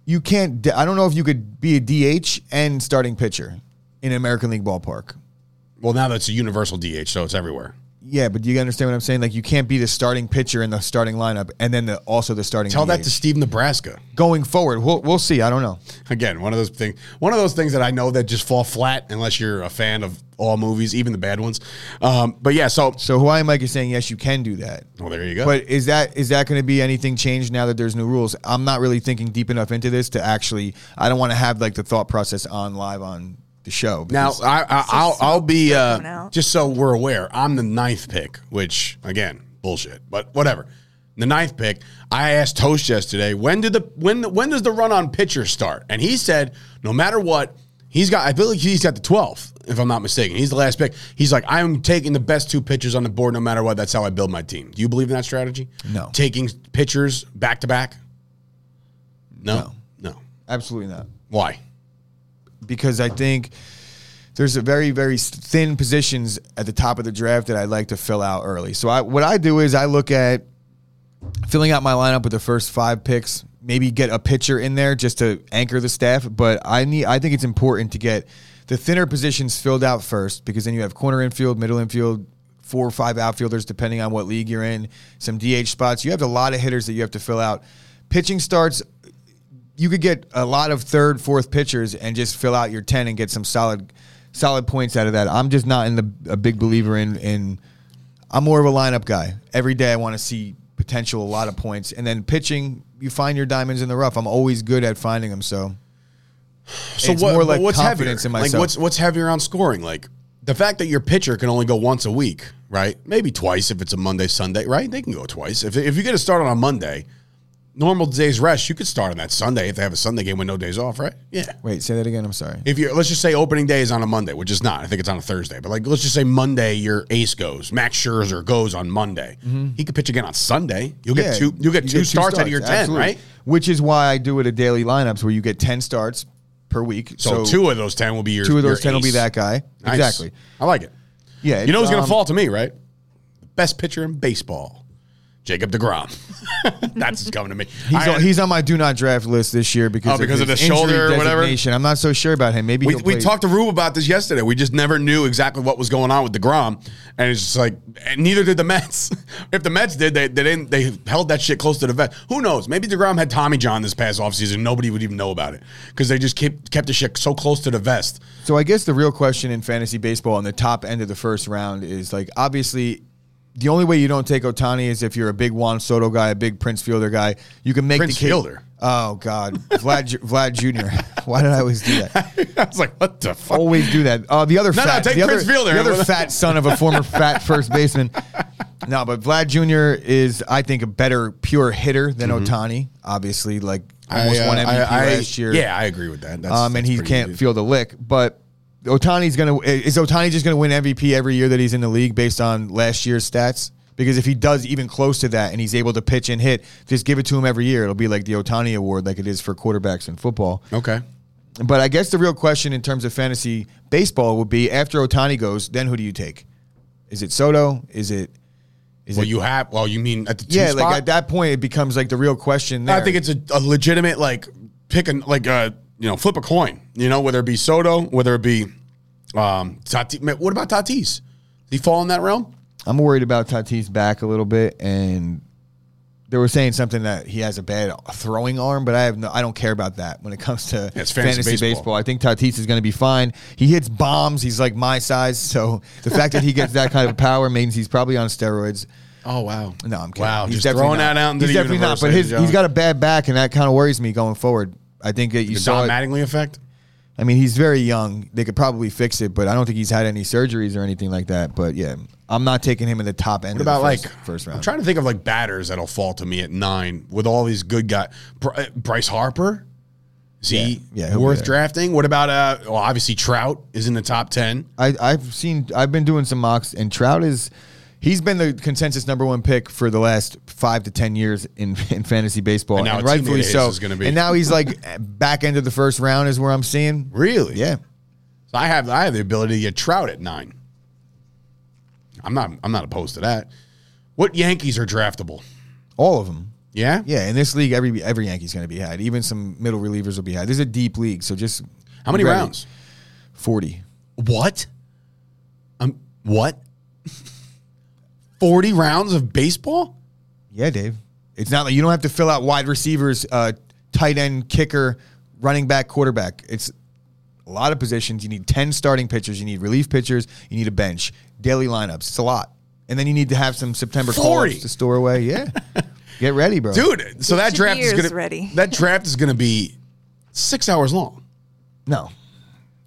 You can't. I don't know if you could be a DH and starting pitcher in an American League ballpark. Well, now that's a universal DH, so it's everywhere. Yeah, but do you understand what I'm saying? Like you can't be the starting pitcher in the starting lineup and then the, also the starting. Tell that to Steve Nebraska. going forward. We'll we'll see. I don't know. Again, one of those things. One of those things that I know that just fall flat unless you're a fan of all movies, even the bad ones. Um, but yeah, so So Hawaii Mike is saying yes, you can do that. well, there you go. But is that is that going to be anything changed now that there's new rules? I'm not really thinking deep enough into this to actually. I don't want to have like the thought process on live on the show. Now I, I, I'll I'll be uh, just so we're aware. I'm the ninth pick, which again bullshit, but whatever. The ninth pick. I asked Toast yesterday when did the when when does the run on pitcher start, and he said no matter what he's got. I believe he's got the 12th, if I'm not mistaken. He's the last pick. He's like I'm taking the best two pitchers on the board no matter what. That's how I build my team. Do you believe in that strategy? No. Taking pitchers back to back. No, no. absolutely not. Why? Because I think there's a very very thin positions at the top of the draft that I like to fill out early. So I, what I do is I look at filling out my lineup with the first five picks, maybe get a pitcher in there just to anchor the staff. But I need I think it's important to get the thinner positions filled out first because then you have corner infield, middle infield. Four or five outfielders, depending on what league you're in, some DH spots. You have a lot of hitters that you have to fill out. Pitching starts, you could get a lot of third, fourth pitchers and just fill out your ten and get some solid, solid points out of that. I'm just not in the a big believer in in. I'm more of a lineup guy. Every day I want to see potential, a lot of points, and then pitching. You find your diamonds in the rough. I'm always good at finding them. So, So It's what, more like what's confidence heavier? in Like what's what's heavier on scoring? Like the fact that your pitcher can only go once a week, right? Maybe twice if it's a Monday Sunday, right? They can go twice. If if you get a start on a Monday, normal days rest, you could start on that Sunday if they have a Sunday game with no days off, right? Yeah. wait, say that again. I'm sorry. If you let's just say opening day is on a Monday, which is not. I think it's on a Thursday, but like let's just say Monday your ace goes. Max Scherzer goes on Monday. He could pitch again on Sunday. You'll get two. You'll get you two starts out of your ten, absolutely. right? Which is why I do it at daily lineups where you get ten starts per week. So, two of those ten will be your. two of those ten will be that guy. Nice. Exactly. I like it. Yeah, You know who's going to um, fall to me, right? Best pitcher in baseball, Jacob Degrom. That's what's coming to me. He's, I- on, he's on my do not draft list this year because, Oh, because of his the shoulder or whatever? I'm not so sure about him. Maybe we, we talked to Rube about this yesterday. We just never knew exactly what was going on with Degrom, and it's just like and neither did the Mets. if the Mets did, they they didn't. They held that shit close to the vest. Who knows? Maybe Degrom had Tommy John this past offseason. Nobody would even know about it because they just kept kept the shit so close to the vest. So I guess the real question in fantasy baseball on the top end of the first round is like obviously the only way you don't take Ohtani is if you're a big Juan Soto guy, a big Prince Fielder guy. You can make Prince the case. Fielder? Oh God, Vlad Vlad Jr. Why did I always do that? I was like, what the fuck? Always do that. Uh, the other No, no, take the Prince other, Fielder. the other fat son of a former fat first baseman. No, but Vlad Jr. is I think a better pure hitter than Ohtani. Obviously, like almost Mm-hmm. I, uh, won MVP I- I- last year. Yeah, I agree with that. That's, um, and that's he can't feel the lick. But Ohtani's gonna is Ohtani just gonna win MVP every year that he's in the league based on last year's stats? Because if he does even close to that and he's able to pitch and hit, just give it to him every year. It'll be like the Ohtani Award, like it is for quarterbacks in football. Okay. But I guess the real question in terms of fantasy baseball would be after Ohtani goes, then who do you take? Is it Soto? Is it? Is Well, it? you have. Well, you mean at the two yeah, spot? like at that point, it becomes like the real question. There. I think it's a, a legitimate like pick and like uh you know flip a coin. You know whether it be Soto, whether it be um Tatis. What about Tatis? Does he fall in that realm? I'm worried about Tatis back a little bit, and they were saying something that he has a bad throwing arm, but I have no, I don't care about that when it comes to it's fantasy, fantasy baseball. baseball. I think Tatis is going to be fine. He hits bombs. He's like my size, so the fact that he gets that kind of power means he's probably on steroids. Oh wow. No, I'm kidding. Wow, he's just definitely throwing not. that out into he's the definitely universe, not. But ladies his, and he's gentlemen. got a bad back, and that kind of worries me going forward. I think that you The saw. Don it- Mattingly effect. I mean, he's very young. They could probably fix it, but I don't think he's had any surgeries or anything like that. But yeah, I'm not taking him in the top end What of about the like first, first I'm round. trying to think of like batters that'll fall to me at nine with all these good guys. Uh, Bryce Harper, is he Yeah, yeah, he'll worth drafting? What about uh? Well, obviously Trout is in the top ten. I, I've seen. I've been doing some mocks, and Trout is. He's been the consensus number one pick for the last five to ten years in, in fantasy baseball, And now and rightfully so. And now he's like back end of the first round is where I'm seeing. Really? Yeah, So I have I have the ability to get Trout at nine. I'm not I'm not opposed to that. What Yankees are draftable? all of them. Yeah. Yeah, in this league, every every Yankee's going to be had. Even some middle relievers will be had. This is a deep league, so just How many ready. rounds? Forty. What? Um. What? Forty rounds of baseball? Yeah, Dave. It's not like you don't have to fill out wide receivers, uh, tight end, kicker, running back, quarterback. It's a lot of positions. You need 10 starting pitchers. You need relief pitchers. You need a bench, daily lineups. It's a lot. And then you need to have some September 40. calls to store away. Yeah. Get ready, bro. Dude, so that draft is gonna ready. that draft is gonna be six hours long. No.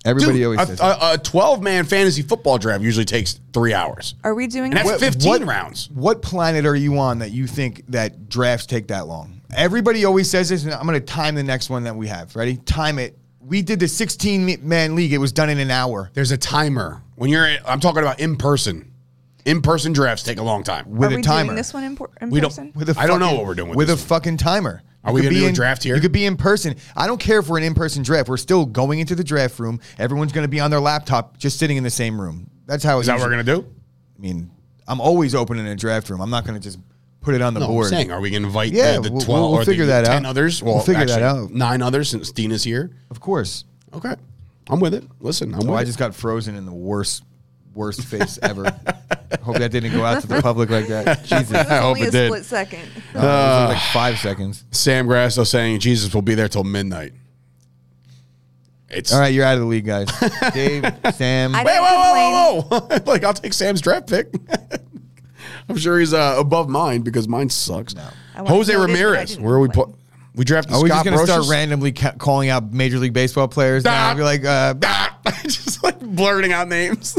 Everybody Dude, always a, says that. a, a twelve man fantasy football draft usually takes three hours, Are we doing and that's it? fifteen rounds. What planet are you on that you think that drafts take that long? Everybody always says this, and I'm going to time the next one that we have. Ready? Time it. We did the 16 man league. It was done in an hour There's a timer when you're. I'm talking about in person. In person drafts take a long time. with Are a we timer. doing this one in, por- in We don't- person? With a I don't know what we're doing with with, this a one. fucking timer. Are we could gonna be do a draft here? You could be in person. I don't care if we're an in person draft. We're still going into the draft room. Everyone's going to be on their laptop, just sitting in the same room. That's how. Is that what we're gonna do? I mean, I'm always open in a draft room. I'm not going to just put it on the No, board. I'm saying, are we going to invite Yeah, the, the we'll- 12 we'll or figure the that 10 out. others? We'll Well, figure that out. Nine others since Dina's here. Of course. Okay. I'm with it. Listen, I'm Oh, with I it. just got frozen in the worst, worst face ever. Hope that didn't go out to the public like that. Jesus. It was I hope only it a did. split second. No, it was like five seconds. Sam Grasso saying Jesus will be there till midnight. It's All right, you're out of the league, guys. Dave, Sam. I Wait, whoa, whoa, whoa, whoa! like I'll take Sam's draft pick. I'm sure he's uh, above mine because mine sucks. I want Jose to note it, but I Ramirez. Where are we complain. put? We drafted Are we Scott just going to start randomly ca- calling out Major League Baseball players now? Ah. Be like, uh, just like blurting out names.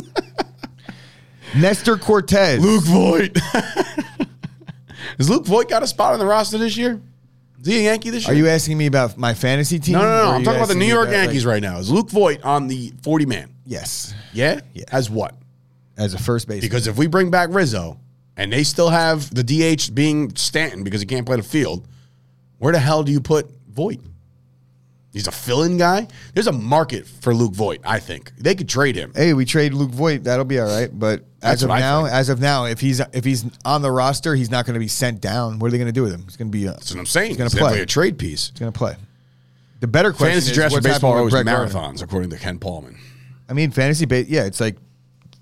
Nestor Cortes. Luke Voit. Has Luke Voit got a spot on the roster this year? Is he a Yankee this year? Are you asking me about my fantasy team? no, no, no. I'm talking about the New York about, like- Yankees right now. Is Luke Voit on the 40 man? yes, Yeah? Yeah. As what? as a first base. Because if we bring back Rizzo and they still have the DH being Stanton because he can't play the field, where the hell do you put Voit? He's a fill-in guy. There's a market for Luke Voit. I think they could trade him. hey, we trade Luke Voit, that'll be all right. But as of now, think. as of now, if he's if he's on the roster, he's not going to be sent down. What are they going to do with him? He's going to be. Uh, That's what I'm saying. He's gonna play. a trade piece. he's going to play. The better question Fantasy is for what's baseball are always marathons, according to Ken Paulman. I mean, fantasy base. Yeah, it's like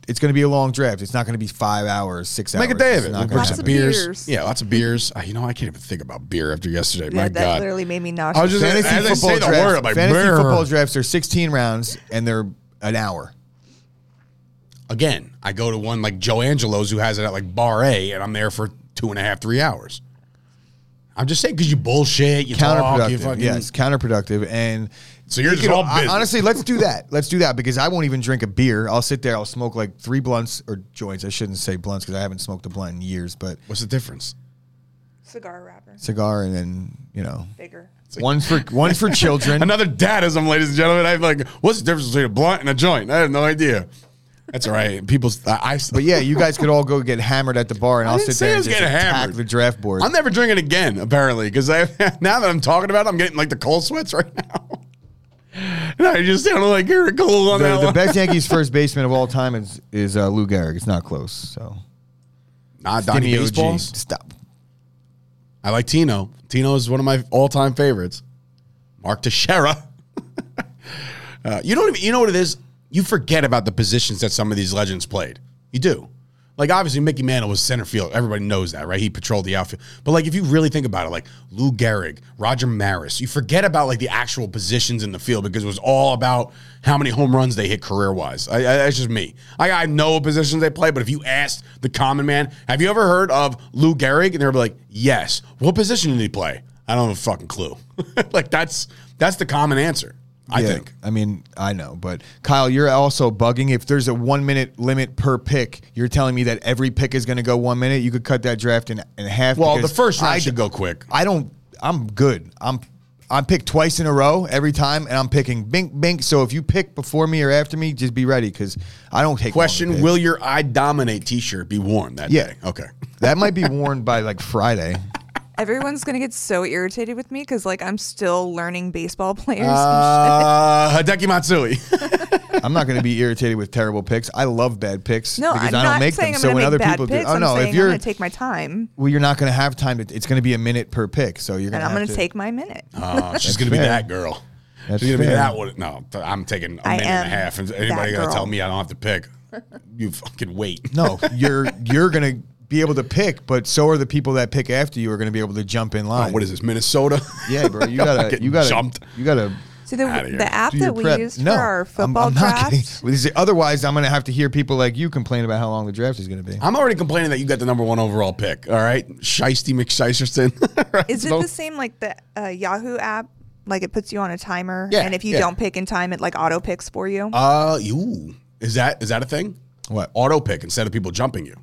it's going to be a long draft. It's not going to be five hours, six hours. Make a day of it. We'll bring Lots some of beers. beers. Yeah, lots of beers. Uh, you know, I can't even think about beer after yesterday. My That, that God. literally made me nauseous. I was just Fantasy as I football say the drafts. word, I'm like, fantasy "Brr." football drafts are 16 rounds and they're an hour. Again, I go to one like Joe Angelo's who has it at like Bar A, and I'm there for two and a half, three hours. I'm just saying because you bullshit, you talk, you Counterproductive. fucking yes, counterproductive. And So you're you just could- all I- business. honestly, let's do that. Let's do that because I won't even drink a beer. I'll sit there. I'll smoke like three blunts or joints. I shouldn't say blunts because I haven't smoked a blunt in years. But What's the difference? Cigar wrapper. cigar and then you know Bigger. one's for one's for children. Another dadism, ladies and gentlemen. I'm like, what's the difference between a blunt and a joint? I have no idea. That's all right. People's I, I But yeah, you guys could all go get hammered at the bar, and I I'll didn't sit say there I and was just getting attack hammered. the draft board. I'm never drinking again, apparently, because I now that I'm talking about it, I'm getting like the cold sweats right now. And I just sound like you're on the, that the one. best Yankees first baseman of all time is is uh, Lou Gehrig. It's not close. So Not Donnie Give me OG. Baseballs. Stop. I like Tino. Tino is one of my all-time favorites. Mark Teixeira. uh, you don't even. You know what it is? You forget about the positions that some of these legends played. You do. Like obviously Mickey Mantle was center field. Everybody knows that, right? He patrolled the outfield. But like if you really think about it, like Lou Gehrig, Roger Maris, you forget about like the actual positions in the field because it was all about how many home runs they hit career wise. That's just me. I, I know what positions they play, but if you asked the common man, have you ever heard of Lou Gehrig? And they're like, yes. What position did he play? I don't have a fucking clue. like that's that's the common answer. I Yeah, think. I mean, I know, but Kyle, you're also bugging. If there's a one minute limit per pick, you're telling me that every pick is going to go one minute. You could cut that draft in, in half. Well, the first round I- should go quick. I don't. I'm good. I'm. I'm picked twice in a row every time, and I'm picking bink bink. So if you pick before me or after me, just be ready because I don't take. Question. Will your "I dominate" T-shirt be worn that Yeah. day? Okay. that might be worn by like Friday? Everyone's gonna get so irritated with me because like I'm still learning baseball players. and Uh, Hideki Matsui. I'm not going to be irritated with terrible picks. I love bad picks no, because I'm I don't not make saying them. I'm so when make other bad people picks. do, oh I'm no, if you're gonna take my time well, you're not going to have time. To, it's going to be a minute per pick. So you're going and to. I'm gonna take my minute. Oh, she's gonna be that girl. That's she's gonna be that one. No, I'm taking a I minute and a half. And anybody gonna tell me I don't have to pick? You fucking wait. No, you're you're going to be able to pick, but so are the people that pick after you are going to be able to jump in Oh, line. what is this, Minnesota? Yeah, bro. You gotta. Getting you gotta. jumped. You gotta. So the the app that we prep. used no, for our I'm- football I'm, not draft. kidding. Well, this is- Otherwise, I'm going to have to hear people like you complain about how long the draft is going to be. I'm already complaining that you got the number one overall pick. All right, Shiesty McShisterson. Right, Is it so- the same like the uh, Yahoo app? Like it puts you on a timer, Yeah, and if you yeah. don't pick in time, it like auto picks for you. Uh, you is that is that a thing? What? Auto pick instead of people jumping you.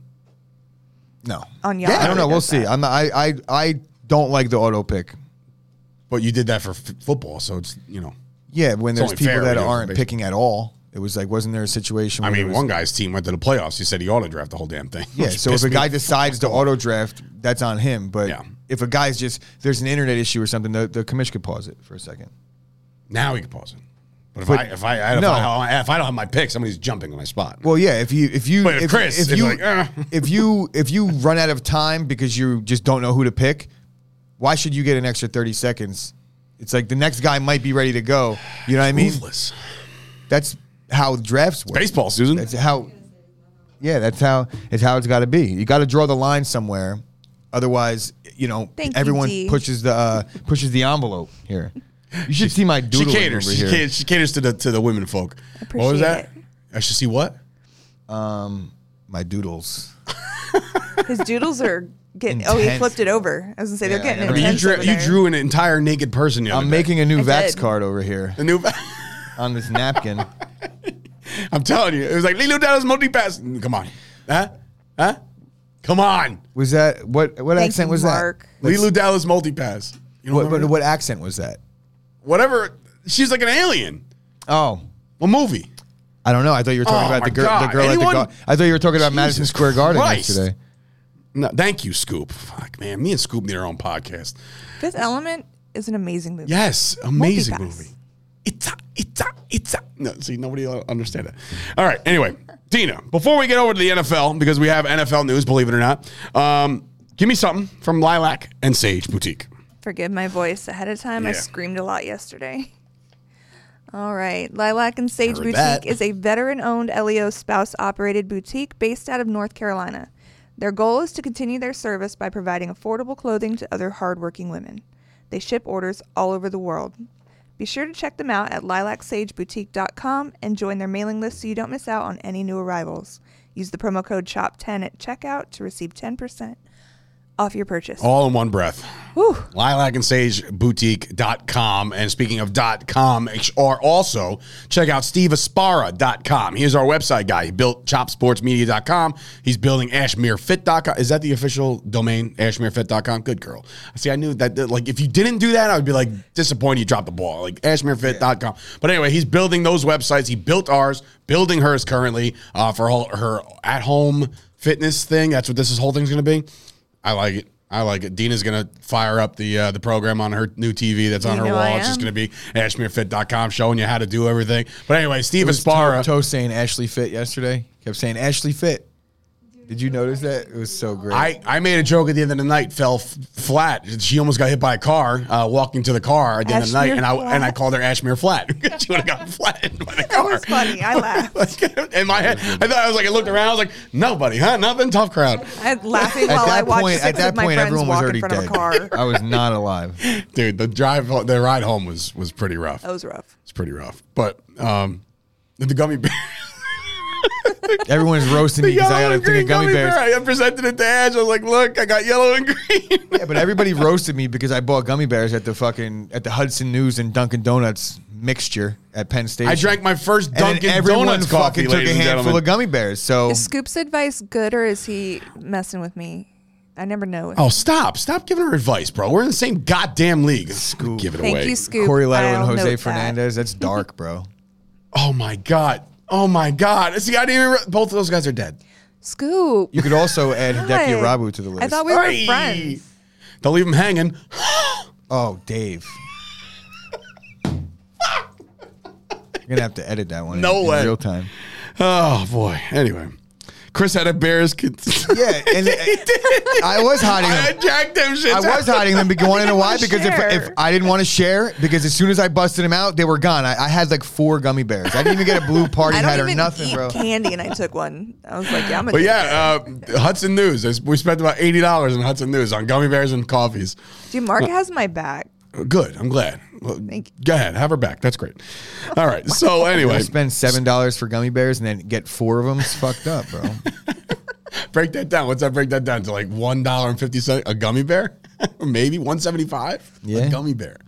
No. On Yahoo, I don't know. We'll does see. I'm. Not, I. I. I don't like the auto pick. But you did that for f- football, so it's you know. Yeah, when It's there's only people fair that do it for aren't baseball. picking at all. It was like, wasn't there a situation? I where mean, was- one guy's team went to the playoffs. He said he ought to draft the whole damn thing. Yeah, which so if pissed a me guy decides to auto draft, that's on him. But Yeah. if a guy's just there's an internet issue or something, the, the commission could pause it for a second. now he can pause it. But if But- I if I if, no. I if I don't have my pick, somebody's jumping on my spot. Well, yeah, if you if you But if if, Chris if is you like, "Uh." if you if you run out of time because you just don't know who to pick, why should you get an extra thirty seconds? It's like the next guy might be ready to go. You know what I mean? Ruthless. That's how drafts work. Baseball, Susan. That's how. Yeah, that's how it's how it's got to be. You got to draw the line somewhere, otherwise, you know, Thank everyone D. pushes the uh, pushes the envelope here. You should see my She doodling caters. over She here. caters, she caters to the to the women folk. what was that? it. I should see what? Um, my doodles. His doodles are getting. Oh, he flipped it over. I was gonna say Yeah, they're getting I I mean, you intense. drew you drew an entire naked person. The other I'm day. making a new I Vax did. card over here a new. on this napkin. I'm telling you, it was like Leeloo Dallas multi pass. Come on, huh? Huh? Come on, Was that what? What Thank accent you, was Mark. that? Let's- Leeloo Dallas multi pass. You know what, what? what, what accent was that? Whatever. She's like an alien. Oh, What movie? I don't know. I thought you were talking Oh, about my the girl. God. The girl Anyone- at the. Gar- I thought you were talking about Madison Jesus Square Garden Christ. yesterday. No, thank you, Scoop. Fuck, man. Me and Scoop need our own podcast. Fifth Element is an amazing movie. Yes, amazing Multipass. movie. It's a, it's a, it's a. No, see, nobody will understand it. All right. Anyway, Tina, before we get over to the NFL, because we have NFL news, believe it or not, um, give me something from Lilac and Sage Boutique. Forgive my voice ahead of time. I screamed a lot yesterday. All right. Lilac and Sage Boutique that. is a veteran owned LEO spouse operated boutique based out of North Carolina. Their goal is to continue their service by providing affordable clothing to other hardworking women. They ship orders all over the world. Be sure to check them out at lilacsageboutique.com and join their mailing list so you don't miss out on any new arrivals. Use the promo code SHOP10 at checkout to receive 10% off your purchase. all in one breath. Whew. Lilac and Sage Boutique.com. And speaking of dot .com, or also check out steveaspara.com. He's our website guy. He built chopsportsmedia.com. He's building ashmirefit.com. Is that the official domain? Ashmirefit.com? Good girl. See, I knew that, like, if you didn't do that, I would be like disappointed you dropped the ball. Like, ashmirefit.com. But anyway, he's building those websites. He built ours, building hers currently uh, for her, her at home fitness thing. That's what this whole thing's going to be. I like it. I like it. Dina's gonna fire up the uh, the program on her new TV that's on You her wall. It's just gonna be ashmirefit.com showing you how to do everything. But anyway, Steve was Aspara. To- Toast saying Ashley Fit yesterday. Kept saying Ashley Fit. Did you notice that? It was so great. I, I made a joke at the end of the night, fell f- flat. She almost got hit by a car uh, walking to the car at the end of the night, Ashmere and I and I called her Ashmere Flat. she would have gotten flattened by the That car. was funny. I laughed. Like, in my head, I thought I was like, I looked around, I was like, nobody, huh? Nothing. Tough crowd, I was laughing at while I that watched point, six at that of my point, friends everyone was walk already in front dead. of a car. I was not alive. dude. The drive, the ride home was was pretty rough. That was rough. It's pretty rough. But um, the gummy bear. Everyone's roasting me because I got a thing of gummy bears. bear. I presented it to Ash. I was like, look, I got yellow and green. Yeah, but everybody roasted me because I bought gummy bears at the fucking at the Hudson News and Dunkin' Donuts mixture at Penn Station. I drank my first and then Dunkin' everyone Donuts fucking coffee, took ladies a and handful gentlemen. of gummy bears. So Is Scoop's advice good or is he messing with me? I never know. Oh, stop. Stop giving her advice, bro. We're in the same goddamn league. Scoop. Give it Thank away. you, Scoop. Cory Lidle and I'll Jose note that. Fernandez, that's dark, bro. Oh, my God. Oh, my God. See, I didn't even. Re- both of those guys are dead. Scoop. You could also add Hideki Hi. Irabu to the list. I thought we were Hey. friends. Don't leave him hanging. oh, Dave. You're gonna have to edit that one. No in, way. In real time. Oh, boy. Anyway. Chris had a Bears. Kid- Yeah, and I was hiding them. I them. jacked them shits I was hiding them because you want to know why? Because if, if I didn't want to share, because as soon as I busted them out, they were gone. I, I had like four gummy bears. I didn't even get a blue party I hat don't or even nothing, eat bro. candy, and I took one. I was like, yeah, I'm gonna. But yeah, uh, Hudson News. We spent about eighty dollars in Hudson News on gummy bears and coffees. dude, Mark has my back. Good. I'm glad. Well, Thank you. Go ahead. Have her back. That's great. All right. So anyway, I spend seven dollars for gummy bears and then get four of them. It's fucked up, bro. break that down. What's that? Break that down to like one dollar and fifty cent a gummy bear, maybe one seventy five. Yeah. a gummy bear.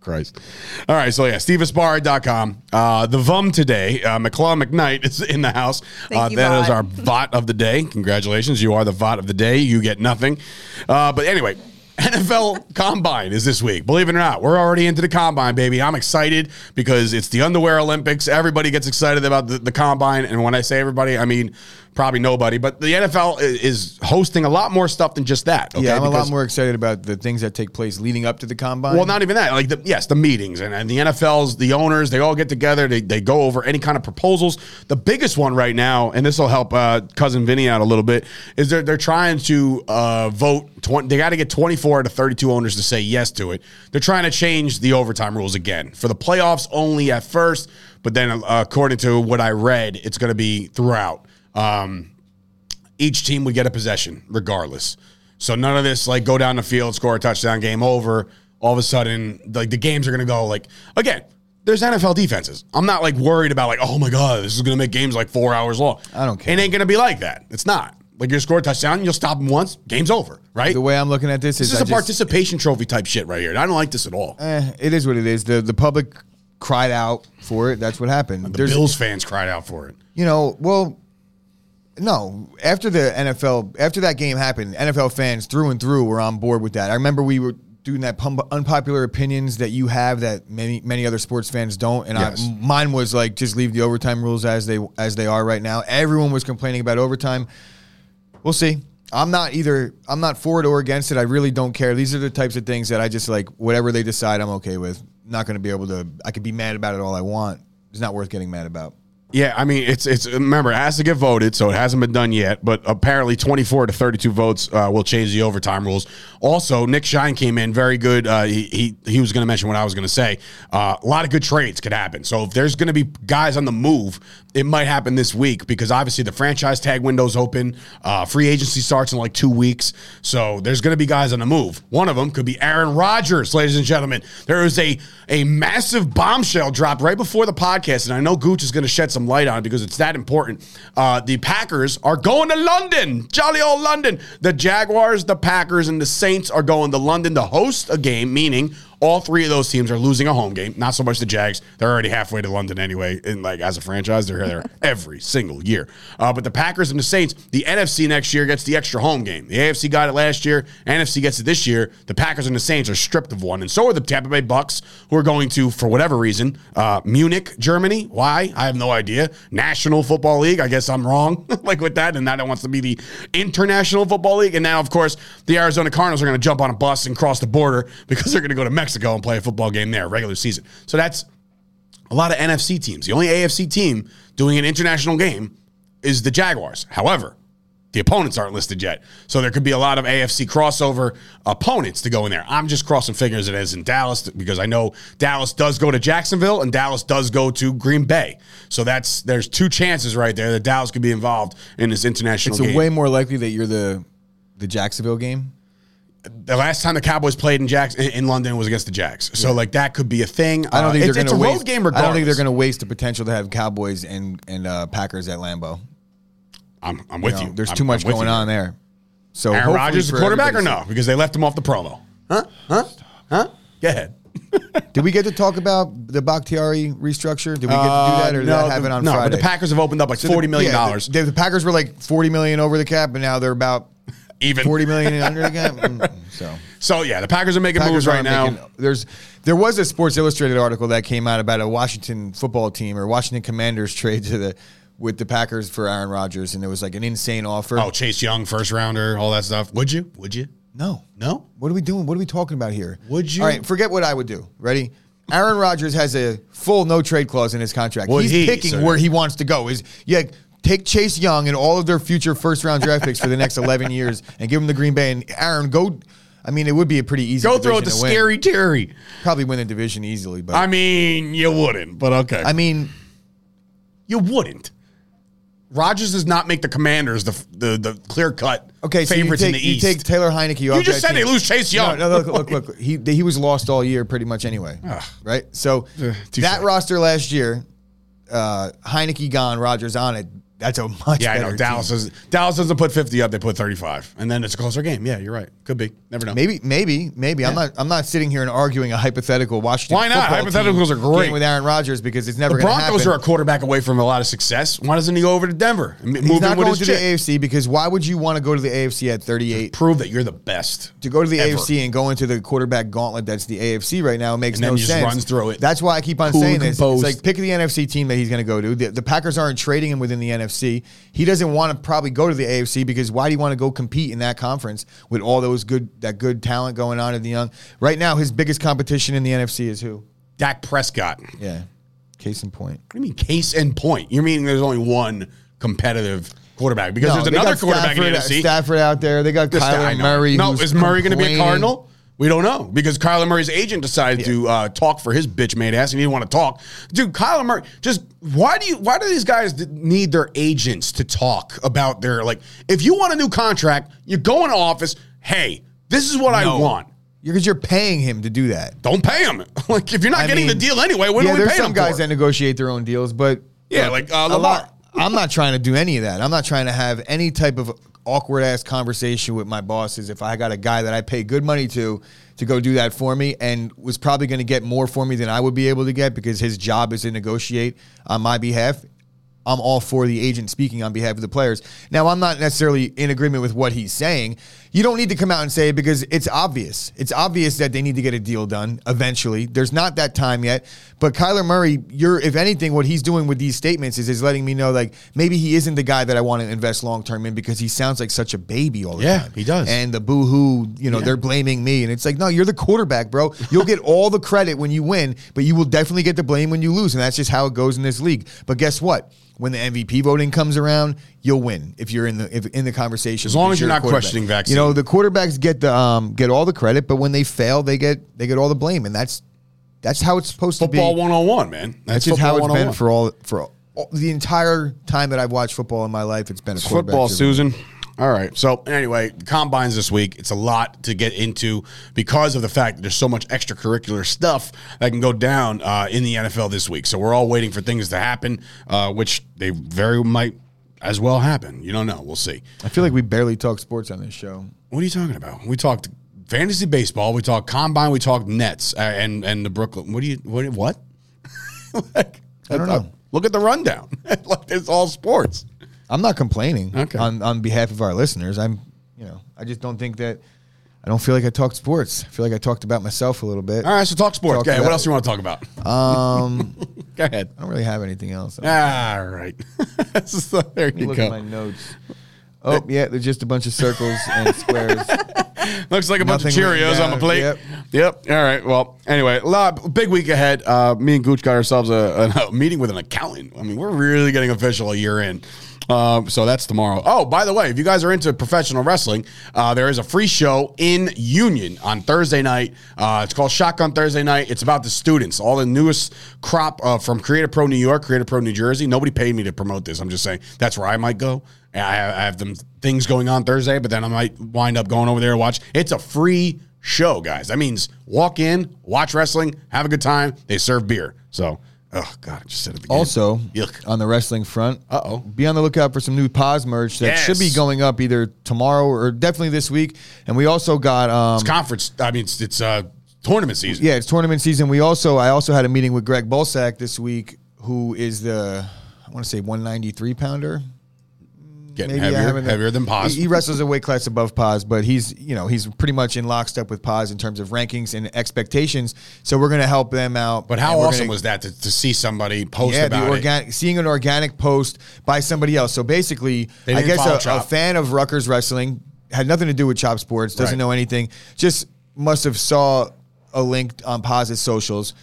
Christ. All right. So yeah, steveaspara.com. Uh, the VUM today, uh, McClaw McKnight is in the house. Thank uh, you, that is Vaught. our VOT of the day. Congratulations. You are the VOT of the day. You get nothing. Uh, but anyway. NFL Combine is this week. Believe it or not, we're already into the Combine, baby. I'm excited because it's the underwear Olympics. Everybody gets excited about the, the Combine. And when I say everybody, I mean probably nobody. But the NFL is hosting a lot more stuff than just that. Okay? yeah, I'm a lot more excited about the things that take place leading up to the combine. well, not even that. Like, the, yes, the meetings and, and the NFL's, the owners, they all get together. They, they go over any kind of proposals. The biggest one right now, and this will help uh, cousin Vinny out a little bit, is they're they're trying to uh, vote. 20, they got to get 24 to 32 owners to say yes to it. They're trying to change the overtime rules again for the playoffs only at first, but then uh, according to what I read, it's going to be throughout. Um, each team would get a possession regardless. So none of this like go down the field, score a touchdown, game over. All of a sudden, like the games are gonna go like again. There's NFL defenses. I'm not like worried about like oh my god, this is gonna make games like four hours long. I don't care. It ain't gonna be like that. It's not. Like you score a touchdown, you'll stop them once, game's over, right? the way I'm looking at this is this is is a just- participation trophy type shit right here. And I don't like this at all. eh, it is what it is. The the public cried out for it. That's what happened. the Bills fans cried out for it. you know, well, no. After the NFL, after that game happened, NFL fans through and through were on board with that. I remember we were doing that pum- unpopular opinions that you have that many many other sports fans don't, and Yes. I, mine was like just leave the overtime rules as they as they are right now. Everyone was complaining about overtime. We'll see. I'm not either. I'm not for it or against it. I really don't care. These are the types of things that I just like. Whatever they decide, I'm okay with. Not going to be able to. I could be mad about it all I want. It's not worth getting mad about. Yeah, I mean, it's it's remember it has to get voted, so it hasn't been done yet. But apparently, twenty four to thirty two votes uh, will change the overtime rules. Also, Nick Shine came in very good. Uh, he he he was going to mention what I was going to say. Uh, a lot of good trades could happen. So if there's going to be guys on the move, it might happen this week because obviously the franchise tag window's open. Uh, free agency starts in like two weeks, so there's going to be guys on the move. One of them could be Aaron Rodgers, ladies and gentlemen. There is a a massive bombshell dropped right before the podcast, and I know Gooch is going to shed some some light on it because it's that important. Uh, the Packers are going to London, jolly old London. The Jaguars, the Packers, and the Saints are going to London to host a game, meaning all three of those teams are losing a home game. Not so much the Jags; they're already halfway to London anyway. And like as a franchise, they're there every single year. Uh, but the Packers and the Saints, the NFC next year gets the extra home game. The AFC got it last year. NFC gets it this year. The Packers and the Saints are stripped of one, and so are the Tampa Bay Bucks, who are going to, for whatever reason, uh, Munich, Germany. Why? I have no idea. National Football League. I guess I'm wrong, like with that, and now it wants to be the International Football League. And now, of course, the Arizona Cardinals are going to jump on a bus and cross the border because they're going to go to Mexico and play a football game there, regular season. So that's a lot of NFC teams. The only AFC team doing an international game is the Jaguars. However, the opponents aren't listed yet. So there could be a lot of AFC crossover opponents to go in there. I'm just crossing fingers it is in Dallas because I know Dallas does go to Jacksonville and Dallas does go to Green Bay. So that's there's two chances right there that Dallas could be involved in this international game. It's way more likely that you're the the Jacksonville game. The last time the Cowboys played in Jacks in London was against the Jags. So like that could be a thing. I don't Uh, think it's, they're going to waste. game I don't think they're going to waste the potential to have Cowboys and and uh, Packers at Lambeau. I'm, I'm with You know, you. There's I'm- too much going you. on there. So Aaron Rodgers the quarterback or no? Because they left him off the promo. Huh? Huh? Huh? Go ahead. Did we get to talk about the Bakhtiari restructure? Did we get to do that, or did Uh, that happen the- on no, Friday? but the Packers have opened up like So the- forty million yeah, dollars. The, the Packers were like 40 million over the cap, and now they're about Even 40 million under the cap. Mm, So So yeah, the Packers are making Packers moves right now. making- there's there was a Sports Illustrated article that came out about a Washington football team or Washington Commanders trade to the with the Packers for Aaron Rodgers, and it was like an insane offer. oh, Chase Young, first rounder, all that stuff. Would you? Would you? no, No. What are we doing? What are we talking about here? Would you? All right, forget what I would do. Ready? Aaron Rodgers has a full no trade clause in his contract. Would He's he, picking sir? where he wants to go. Is yeah, take Chase Young and all of their future first round draft picks for the next eleven years and give them the Green Bay and Aaron go. I mean, it would be a pretty easy. Go the division to win. scary Terry. Probably win the division easily, but I mean, you wouldn't, but okay. I mean, you wouldn't. Rodgers does not make the Commanders the the, the clear cut okay. So you favorites take, in the you East. take Taylor Heinicke. You just that said they team. lose Chase Young. No, no, look, look, look. He he was lost all year, pretty much anyway. Right. So Uh, that roster last year, uh, Heinicke gone, Rodgers on it. That's a much better yeah, I know. Dallas team. is Dallas doesn't put fifty up; they put thirty-five, and then it's a closer game. Yeah, you're right. Could be. Never know. Maybe, maybe, maybe. I'm not. I'm not sitting here and arguing a hypothetical Washington. Why not? Hypotheticals are great. with Aaron Rodgers because it's never The going to Broncos happen. are a quarterback away from a lot of success. Why doesn't he go over to Denver and He's move not going to chick? the AFC because why would you want to go to the AFC at 38? Prove that you're the best. to go to the Ever. AFC and go into the quarterback gauntlet that's the AFC right now makes And then no he just sense. runs through it. That's why I keep on Cool saying this. It's like pick the NFC team that he's going to go to. The, the Packers aren't trading him within the NFC. He doesn't want to probably go to the AFC because why do you want to go compete in that conference with all those good that good talent going on in the young? Right now, his biggest competition in the NFC is who? Dak Prescott. Yeah, case in point. What do you mean case in point? You're meaning there's only one competitive quarterback because No, there's another quarterback in the Stafford, NFC. Stafford out there. They got I Kyler. Murray. No, is Murray going to be a. Cardinal? We don't know because Kyler Murray's agent decided to uh, talk for his bitch made ass, and he didn't want to talk. Dude, Kyler Murray, just why do you? Why do these guys need their agents to talk about their like? If you want a new contract, you go into office. Hey, this is what I want. Because you're paying him to do that. Don't pay him. like if you're not I getting mean, the deal anyway, what yeah, do we there's pay some them guys for? that negotiate their own deals, but Yeah, like, uh, a Lamar. lot- I'm not trying to do any of that. I'm not trying to have any type of awkward ass conversation with my bosses. If I got a guy that I pay good money to to go do that for me and was probably going to get more for me than I would be able to get because his job is to negotiate on my behalf. I'm all for the agent speaking on behalf of the players. Now, I'm not necessarily in agreement with what he's saying. You don't need to come out and say it because it's obvious. It's obvious that they need to get a deal done eventually. There's not that time yet. But Kyler Murray, you're if anything, what he's doing with these statements is is letting me know like maybe he isn't the guy that I want to invest long term in because he sounds like such a baby all the Yeah, time. Yeah, he does. And the boo hoo, you know, they're blaming me. And it's like, no, you're the quarterback, bro. You'll get all the credit when you win, but you will definitely get the blame when you lose. And that's just how it goes in this league. But guess what? When the MVP voting comes around, you'll win if you're in the if, in the conversation. As long as you're a not questioning vaccine. You know, the quarterbacks get the um get all the credit, but when they fail, they get they get all the blame, and that's that's how it's supposed to be. football one on one, man. That's just how it's football been 101. for all for all, the entire time that I've watched football in my life. It's been a quarterback football, driven- Susan. All right. So anyway, combines this week. It's a lot to get into because of the fact that there's so much extracurricular stuff that can go down uh, in the NFL this week. So we're all waiting for things to happen, uh, which they very might as well happen. You don't know. We'll see. I feel like we barely talk sports on this show. What are you talking about? We talked fantasy baseball. We talked combine. We talked Nets uh, and and the Brooklyn. What do you what what? like, I don't know. Look at the rundown. like it's all sports. I'm not complaining Okay. on, on behalf of our listeners. I'm, you know, I just don't think that I don't feel like I talked sports. I feel like I talked about myself a little bit. All right. So talk sports. Talk Go. What else you want to talk about? Um, Go ahead. I don't really have anything else. All right. so, there you look go. at my notes. Oh yeah, they're just a bunch of circles and squares. Looks like a bunch of Cheerios on the plate. Yep. Yep. All right. Well, anyway, a lot, big week ahead. Uh, me and Gooch got ourselves a, a meeting with an accountant. I mean, we're really getting official a year in. Um, so that's tomorrow. Oh, by the way, if you guys are into professional wrestling, uh, there is a free show in Union on Thursday night. Uh, it's called Shotgun Thursday Night. It's about the students, all the newest crop uh, from Creative Pro New York, Creative Pro New Jersey. Nobody paid me to promote this. I'm just saying that's where I might go. I have, I have them things going on Thursday, but then I might wind up going over there to watch. It's a free show, guys. That means walk in, watch wrestling, have a good time. They serve beer. So, oh god, I just said it again. Also, Yuck. on the wrestling front, Uh-oh. be on the lookout for some new Paz merch that should be going up either tomorrow or definitely this week. And we also got um, it's conference. I mean, it's, it's uh, tournament season. yeah, it's tournament season. We also I also had a meeting with Greg Bulsak this week, who is the I want to say 193 pounder. Getting Maybe heavier, haven't- heavier than Paz. He, he wrestles a weight class above Paz, but he's you know he's pretty much in lockstep with Paz in terms of rankings and expectations. So we're going to help them out. but how awesome gonna- was that to, to see somebody post yeah, about the it? seeing an organic post by somebody else. So basically, I guess a, a fan of Rutgers wrestling had nothing to do with Chop Sports, doesn't Right. know anything, just must have saw a link on Paz's socials.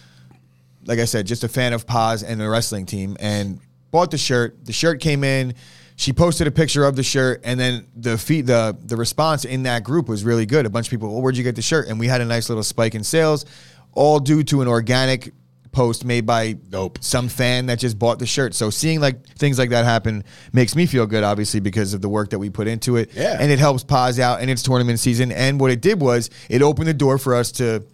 Like I said, just a fan of Paz and the wrestling team, and bought the shirt. The shirt came in. She posted a picture of the shirt, and then the feed, the the response in that group was really good. A bunch of people, well, where'd you get the shirt? And we had a nice little spike in sales, all due to an organic post made by Dope. some fan that just bought the shirt. So seeing like things like that happen makes me feel good, obviously, because of the work that we put into it. Yeah. And it helps Paz out and it's tournament season. And what it did was it opened the door for us to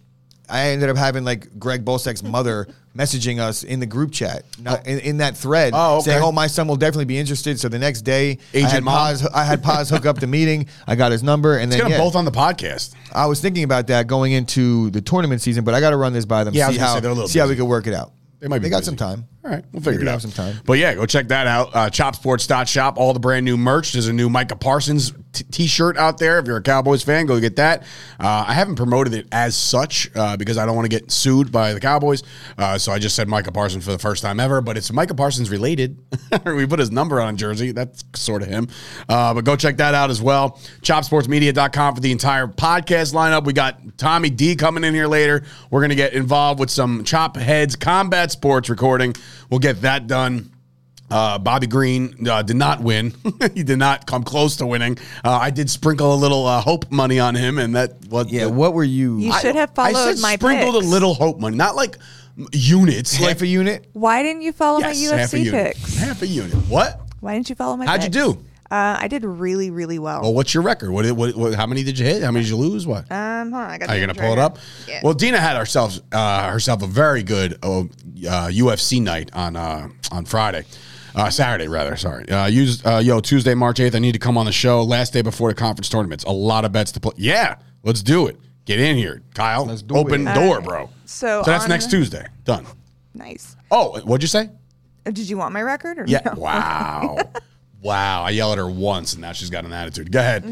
I ended up having like Greg Bulsak's mother messaging us in the group chat, not in, in that thread, Oh, okay. saying, "Oh, my son will definitely be interested." So the next day, I Agent had mom. Paz, I had Paz hook up the meeting. I got his number, and Let's then yeah, both on the podcast. I was thinking about that going into the tournament season, but I got to run this by them. Yeah, see how say they're a little see how we can work it out. They might be They got busy. some time. All right, we'll figure Maybe it out. some time. But yeah, go check that out. Uh, chopsports.shop, all the brand new merch. There's a new Micah Parsons t- t-shirt out there. If you're a Cowboys fan, go get that. Uh, I haven't promoted it as such uh, because I don't want to get sued by the Cowboys. Uh, so I just said Micah Parsons for the first time ever, but it's Micah Parsons related. we put his number on jersey. That's sort of him. Uh, but go check that out as well. Chopsportsmedia.com for the entire podcast lineup. We got Tommy D coming in here later. We're going to get involved with some Chop Heads Combat Sports recording. We'll get that done. Uh, Bobby Green uh, did not win. he did not come close to winning. Uh, I did sprinkle a little uh, hope money on him, and that what Yeah, what were you? You I- should have I followed said my sprinkled picks. a little hope money, not like units. half like a unit. Why didn't you follow yes, my UFC unit. picks? Half a unit. What? Why didn't you follow my How'd you do? Uh, I did really, really well. Well, what's your record? What, what, what? How many did you hit? How many did you lose? What? um, hold on, I got. Are you gonna numbers pull it up? Yeah. Well, Dina had herself uh, herself a very good uh, uh, UFC night on uh, on Friday. Uh, Saturday, rather. Sorry. Uh, use uh, yo Tuesday, March eighth. I need to come on the show. Last day before the conference tournaments. A lot of bets to play. Yeah, let's do it. Get in here, Kyle. Let's do Open it. door, Alright. bro. So that's on- next Tuesday. Done. nice. Oh, what'd you say? Uh, Did you want my record or Yeah. no? Wow. wow. I yell at her once, and now she's got an attitude. Go ahead.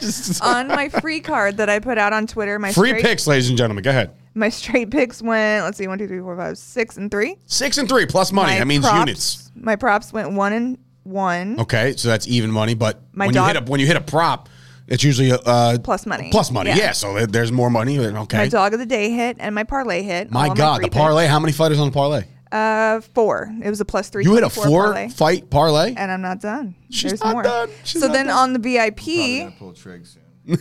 Just- on my free card that I put out on Twitter, my Free straight, picks, ladies and gentlemen. Go ahead. My straight picks went. Let's see, one, two, three, four, five, six, and three. Six and three plus money. My that means props, units. My props went one and one. Okay, so that's even money. But My when dog- you hit a when you hit a prop, it's usually uh, Plus money. Plus money, yeah. Yeah. so there's more money. Okay. My dog of the day hit and my parlay hit. My all God, free the parlay. picks. How many fighters on the parlay? Uh, four. It was a plus three. You hit a four parlay. fight parlay. and I'm not done. She's There's not more. done. She's so not then done. on the VIP, I pull trig soon. like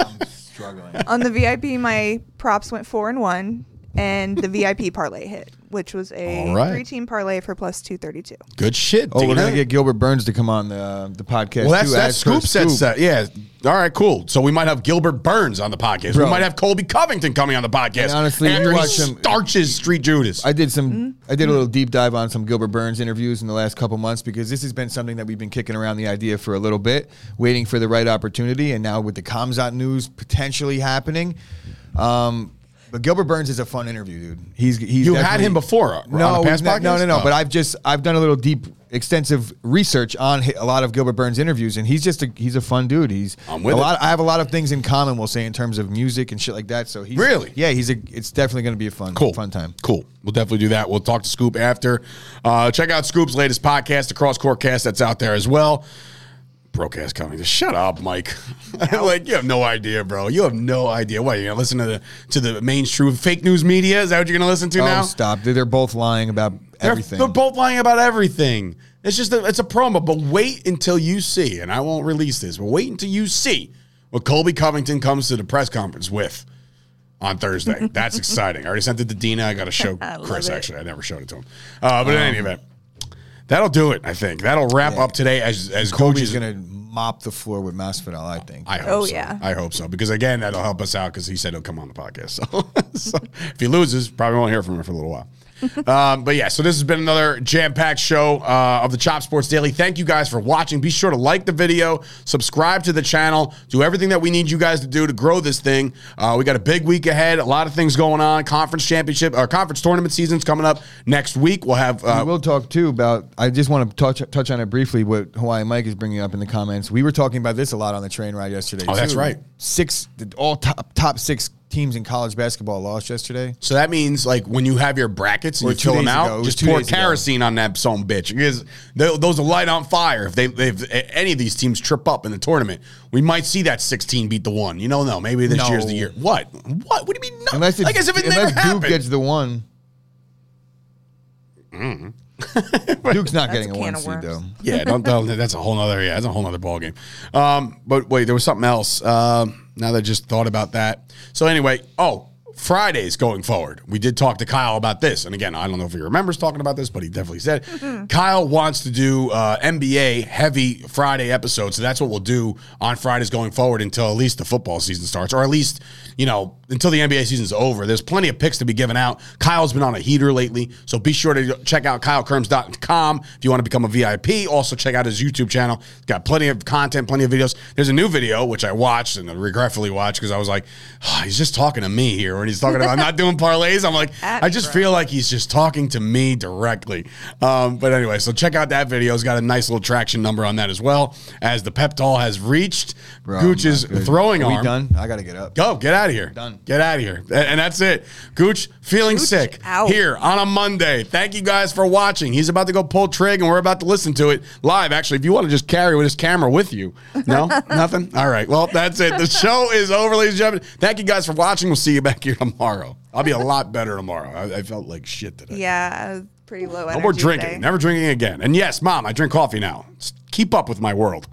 I'm struggling. on the VIP, my props went four and one, and the VIP parlay hit, which was a All right. three-team parlay for plus two thirty-two. Good shit. Oh, we're Dina. gonna get Gilbert Burns to come on the uh, the podcast. Well, that's too, that as per scoop said that. Yeah. All right, cool. So we might have Gilbert Burns on the podcast. Bro. We might have Colby Covington coming on the podcast. And honestly, you after he watch him- starches Street Judas. I did some. Mm-hmm. I did a little deep dive on some Gilbert Burns interviews in the last couple months because this has been something that we've been kicking around the idea for a little bit, waiting for the right opportunity, and now with the Khamzat news potentially happening. Um, but Gilbert Burns is a fun interview, dude. He's he's You had him before, uh, on No, past no, no, no, no. Oh. But I've just I've done a little deep, extensive research on a lot of Gilbert Burns interviews, and he's just a he's a fun dude. He's I'm with a it. lot. I have a lot of things in common. We'll say in terms of music and shit like that. So he's Really? yeah. He's a. It's definitely going to be a fun Cool. fun time. Cool. We'll definitely do that. We'll talk to Scoop after. Uh, check out Scoop's latest podcast, the Cross Court Cast, that's out there as well. Broadcast coming. Just shut up, Mike. like you have no idea, bro. You have no idea. What you're gonna listen to the to the mainstream fake news media? Is that what you're gonna listen to Oh, now? stop! They're, they're both lying about They're, everything. they're both lying about everything. It's just a, it's a promo, but wait until you see, and I won't release this, but wait until you see what Colby Covington comes to the press conference with on Thursday. That's exciting. I already sent it to Dina. I got to show Chris. it. Actually, I never showed it to him. Uh, but in any event, that'll do it. I think that'll wrap up today as as Kobe's coaches. going to mop the floor with Masvidal. I think. I hope Oh, so. yeah. I hope so because again, that'll help us out because he said he'll come on the podcast. So, so if he loses, probably won't hear from him for a little while. Um, but yeah, so this has been another jam-packed show uh, of the Chop Sports Daily. Thank you guys for watching. Be sure to like the video, subscribe to the channel, do everything that we need you guys to do to grow this thing. Uh, we got a big week ahead, a lot of things going on. Conference championship or conference tournament season's coming up next week. We'll have uh, we will talk too about. I just want to touch touch on it briefly. What Hawaii Mike is bringing up in the comments. We were talking about this a lot on the train ride yesterday. Oh, that's right. Six, all top top six teams in college basketball lost yesterday. So that means like when you have your brackets and Or you two fill them days ago. Out, just pour days ago. kerosene on that some bitch because they, those will light on fire if they if any of these teams trip up in the tournament. We might see that 16 beat the one. You don't know. Maybe this No. year's the year. What? What? What do you mean? No? Unless it's, like as if it unless never Duke happened. gets the one. Duke's not getting a a one seed worms. though. yeah, don't, don't, that's a whole nother. Yeah, that's a whole nother ball game. Um, but wait, there was something else. Um, now that I just thought about that. So anyway, oh, Fridays going forward. We did talk to Kyle about this, and again, I don't know if he remembers talking about this, but he definitely said Kyle wants to do uh, NBA heavy Friday episodes. So that's what we'll do on Fridays going forward until at least the football season starts, or at least you know until the NBA season's over. There's plenty of picks to be given out. Kyle's been on a heater lately, so be sure to check out kylekirms.com if you want to become a VIP. Also, check out his YouTube channel. He's got plenty of content, plenty of videos. There's a new video which I watched and I regretfully watched because I was like, "Oh, he's just talking to me here when he's talking about I'm not doing parlays. I'm like, I just feel like he's just talking to me directly. Um, but anyway, so check out that video. It's got a nice little traction number on that as well. As the Peptol has reached Bro, Gooch's I'm not good. throwing Are we arm. done? I gotta get up. Go, get out of here. Done. Get out of here. And that's it. Gooch feeling Gooch sick out. here on a Monday. Thank you guys for watching. He's about to go pull trig and we're about to listen to it live. Actually, if you want to just carry with his camera with you. No? Nothing? All right. Well, that's it. The show is over, ladies and gentlemen. Thank you guys for watching. We'll see you back here tomorrow. I'll be a lot better tomorrow. I, I felt like shit today. Yeah, pretty low No more drinking. today. Never drinking again. And yes, mom, I drink coffee now. S- Keep up with my world.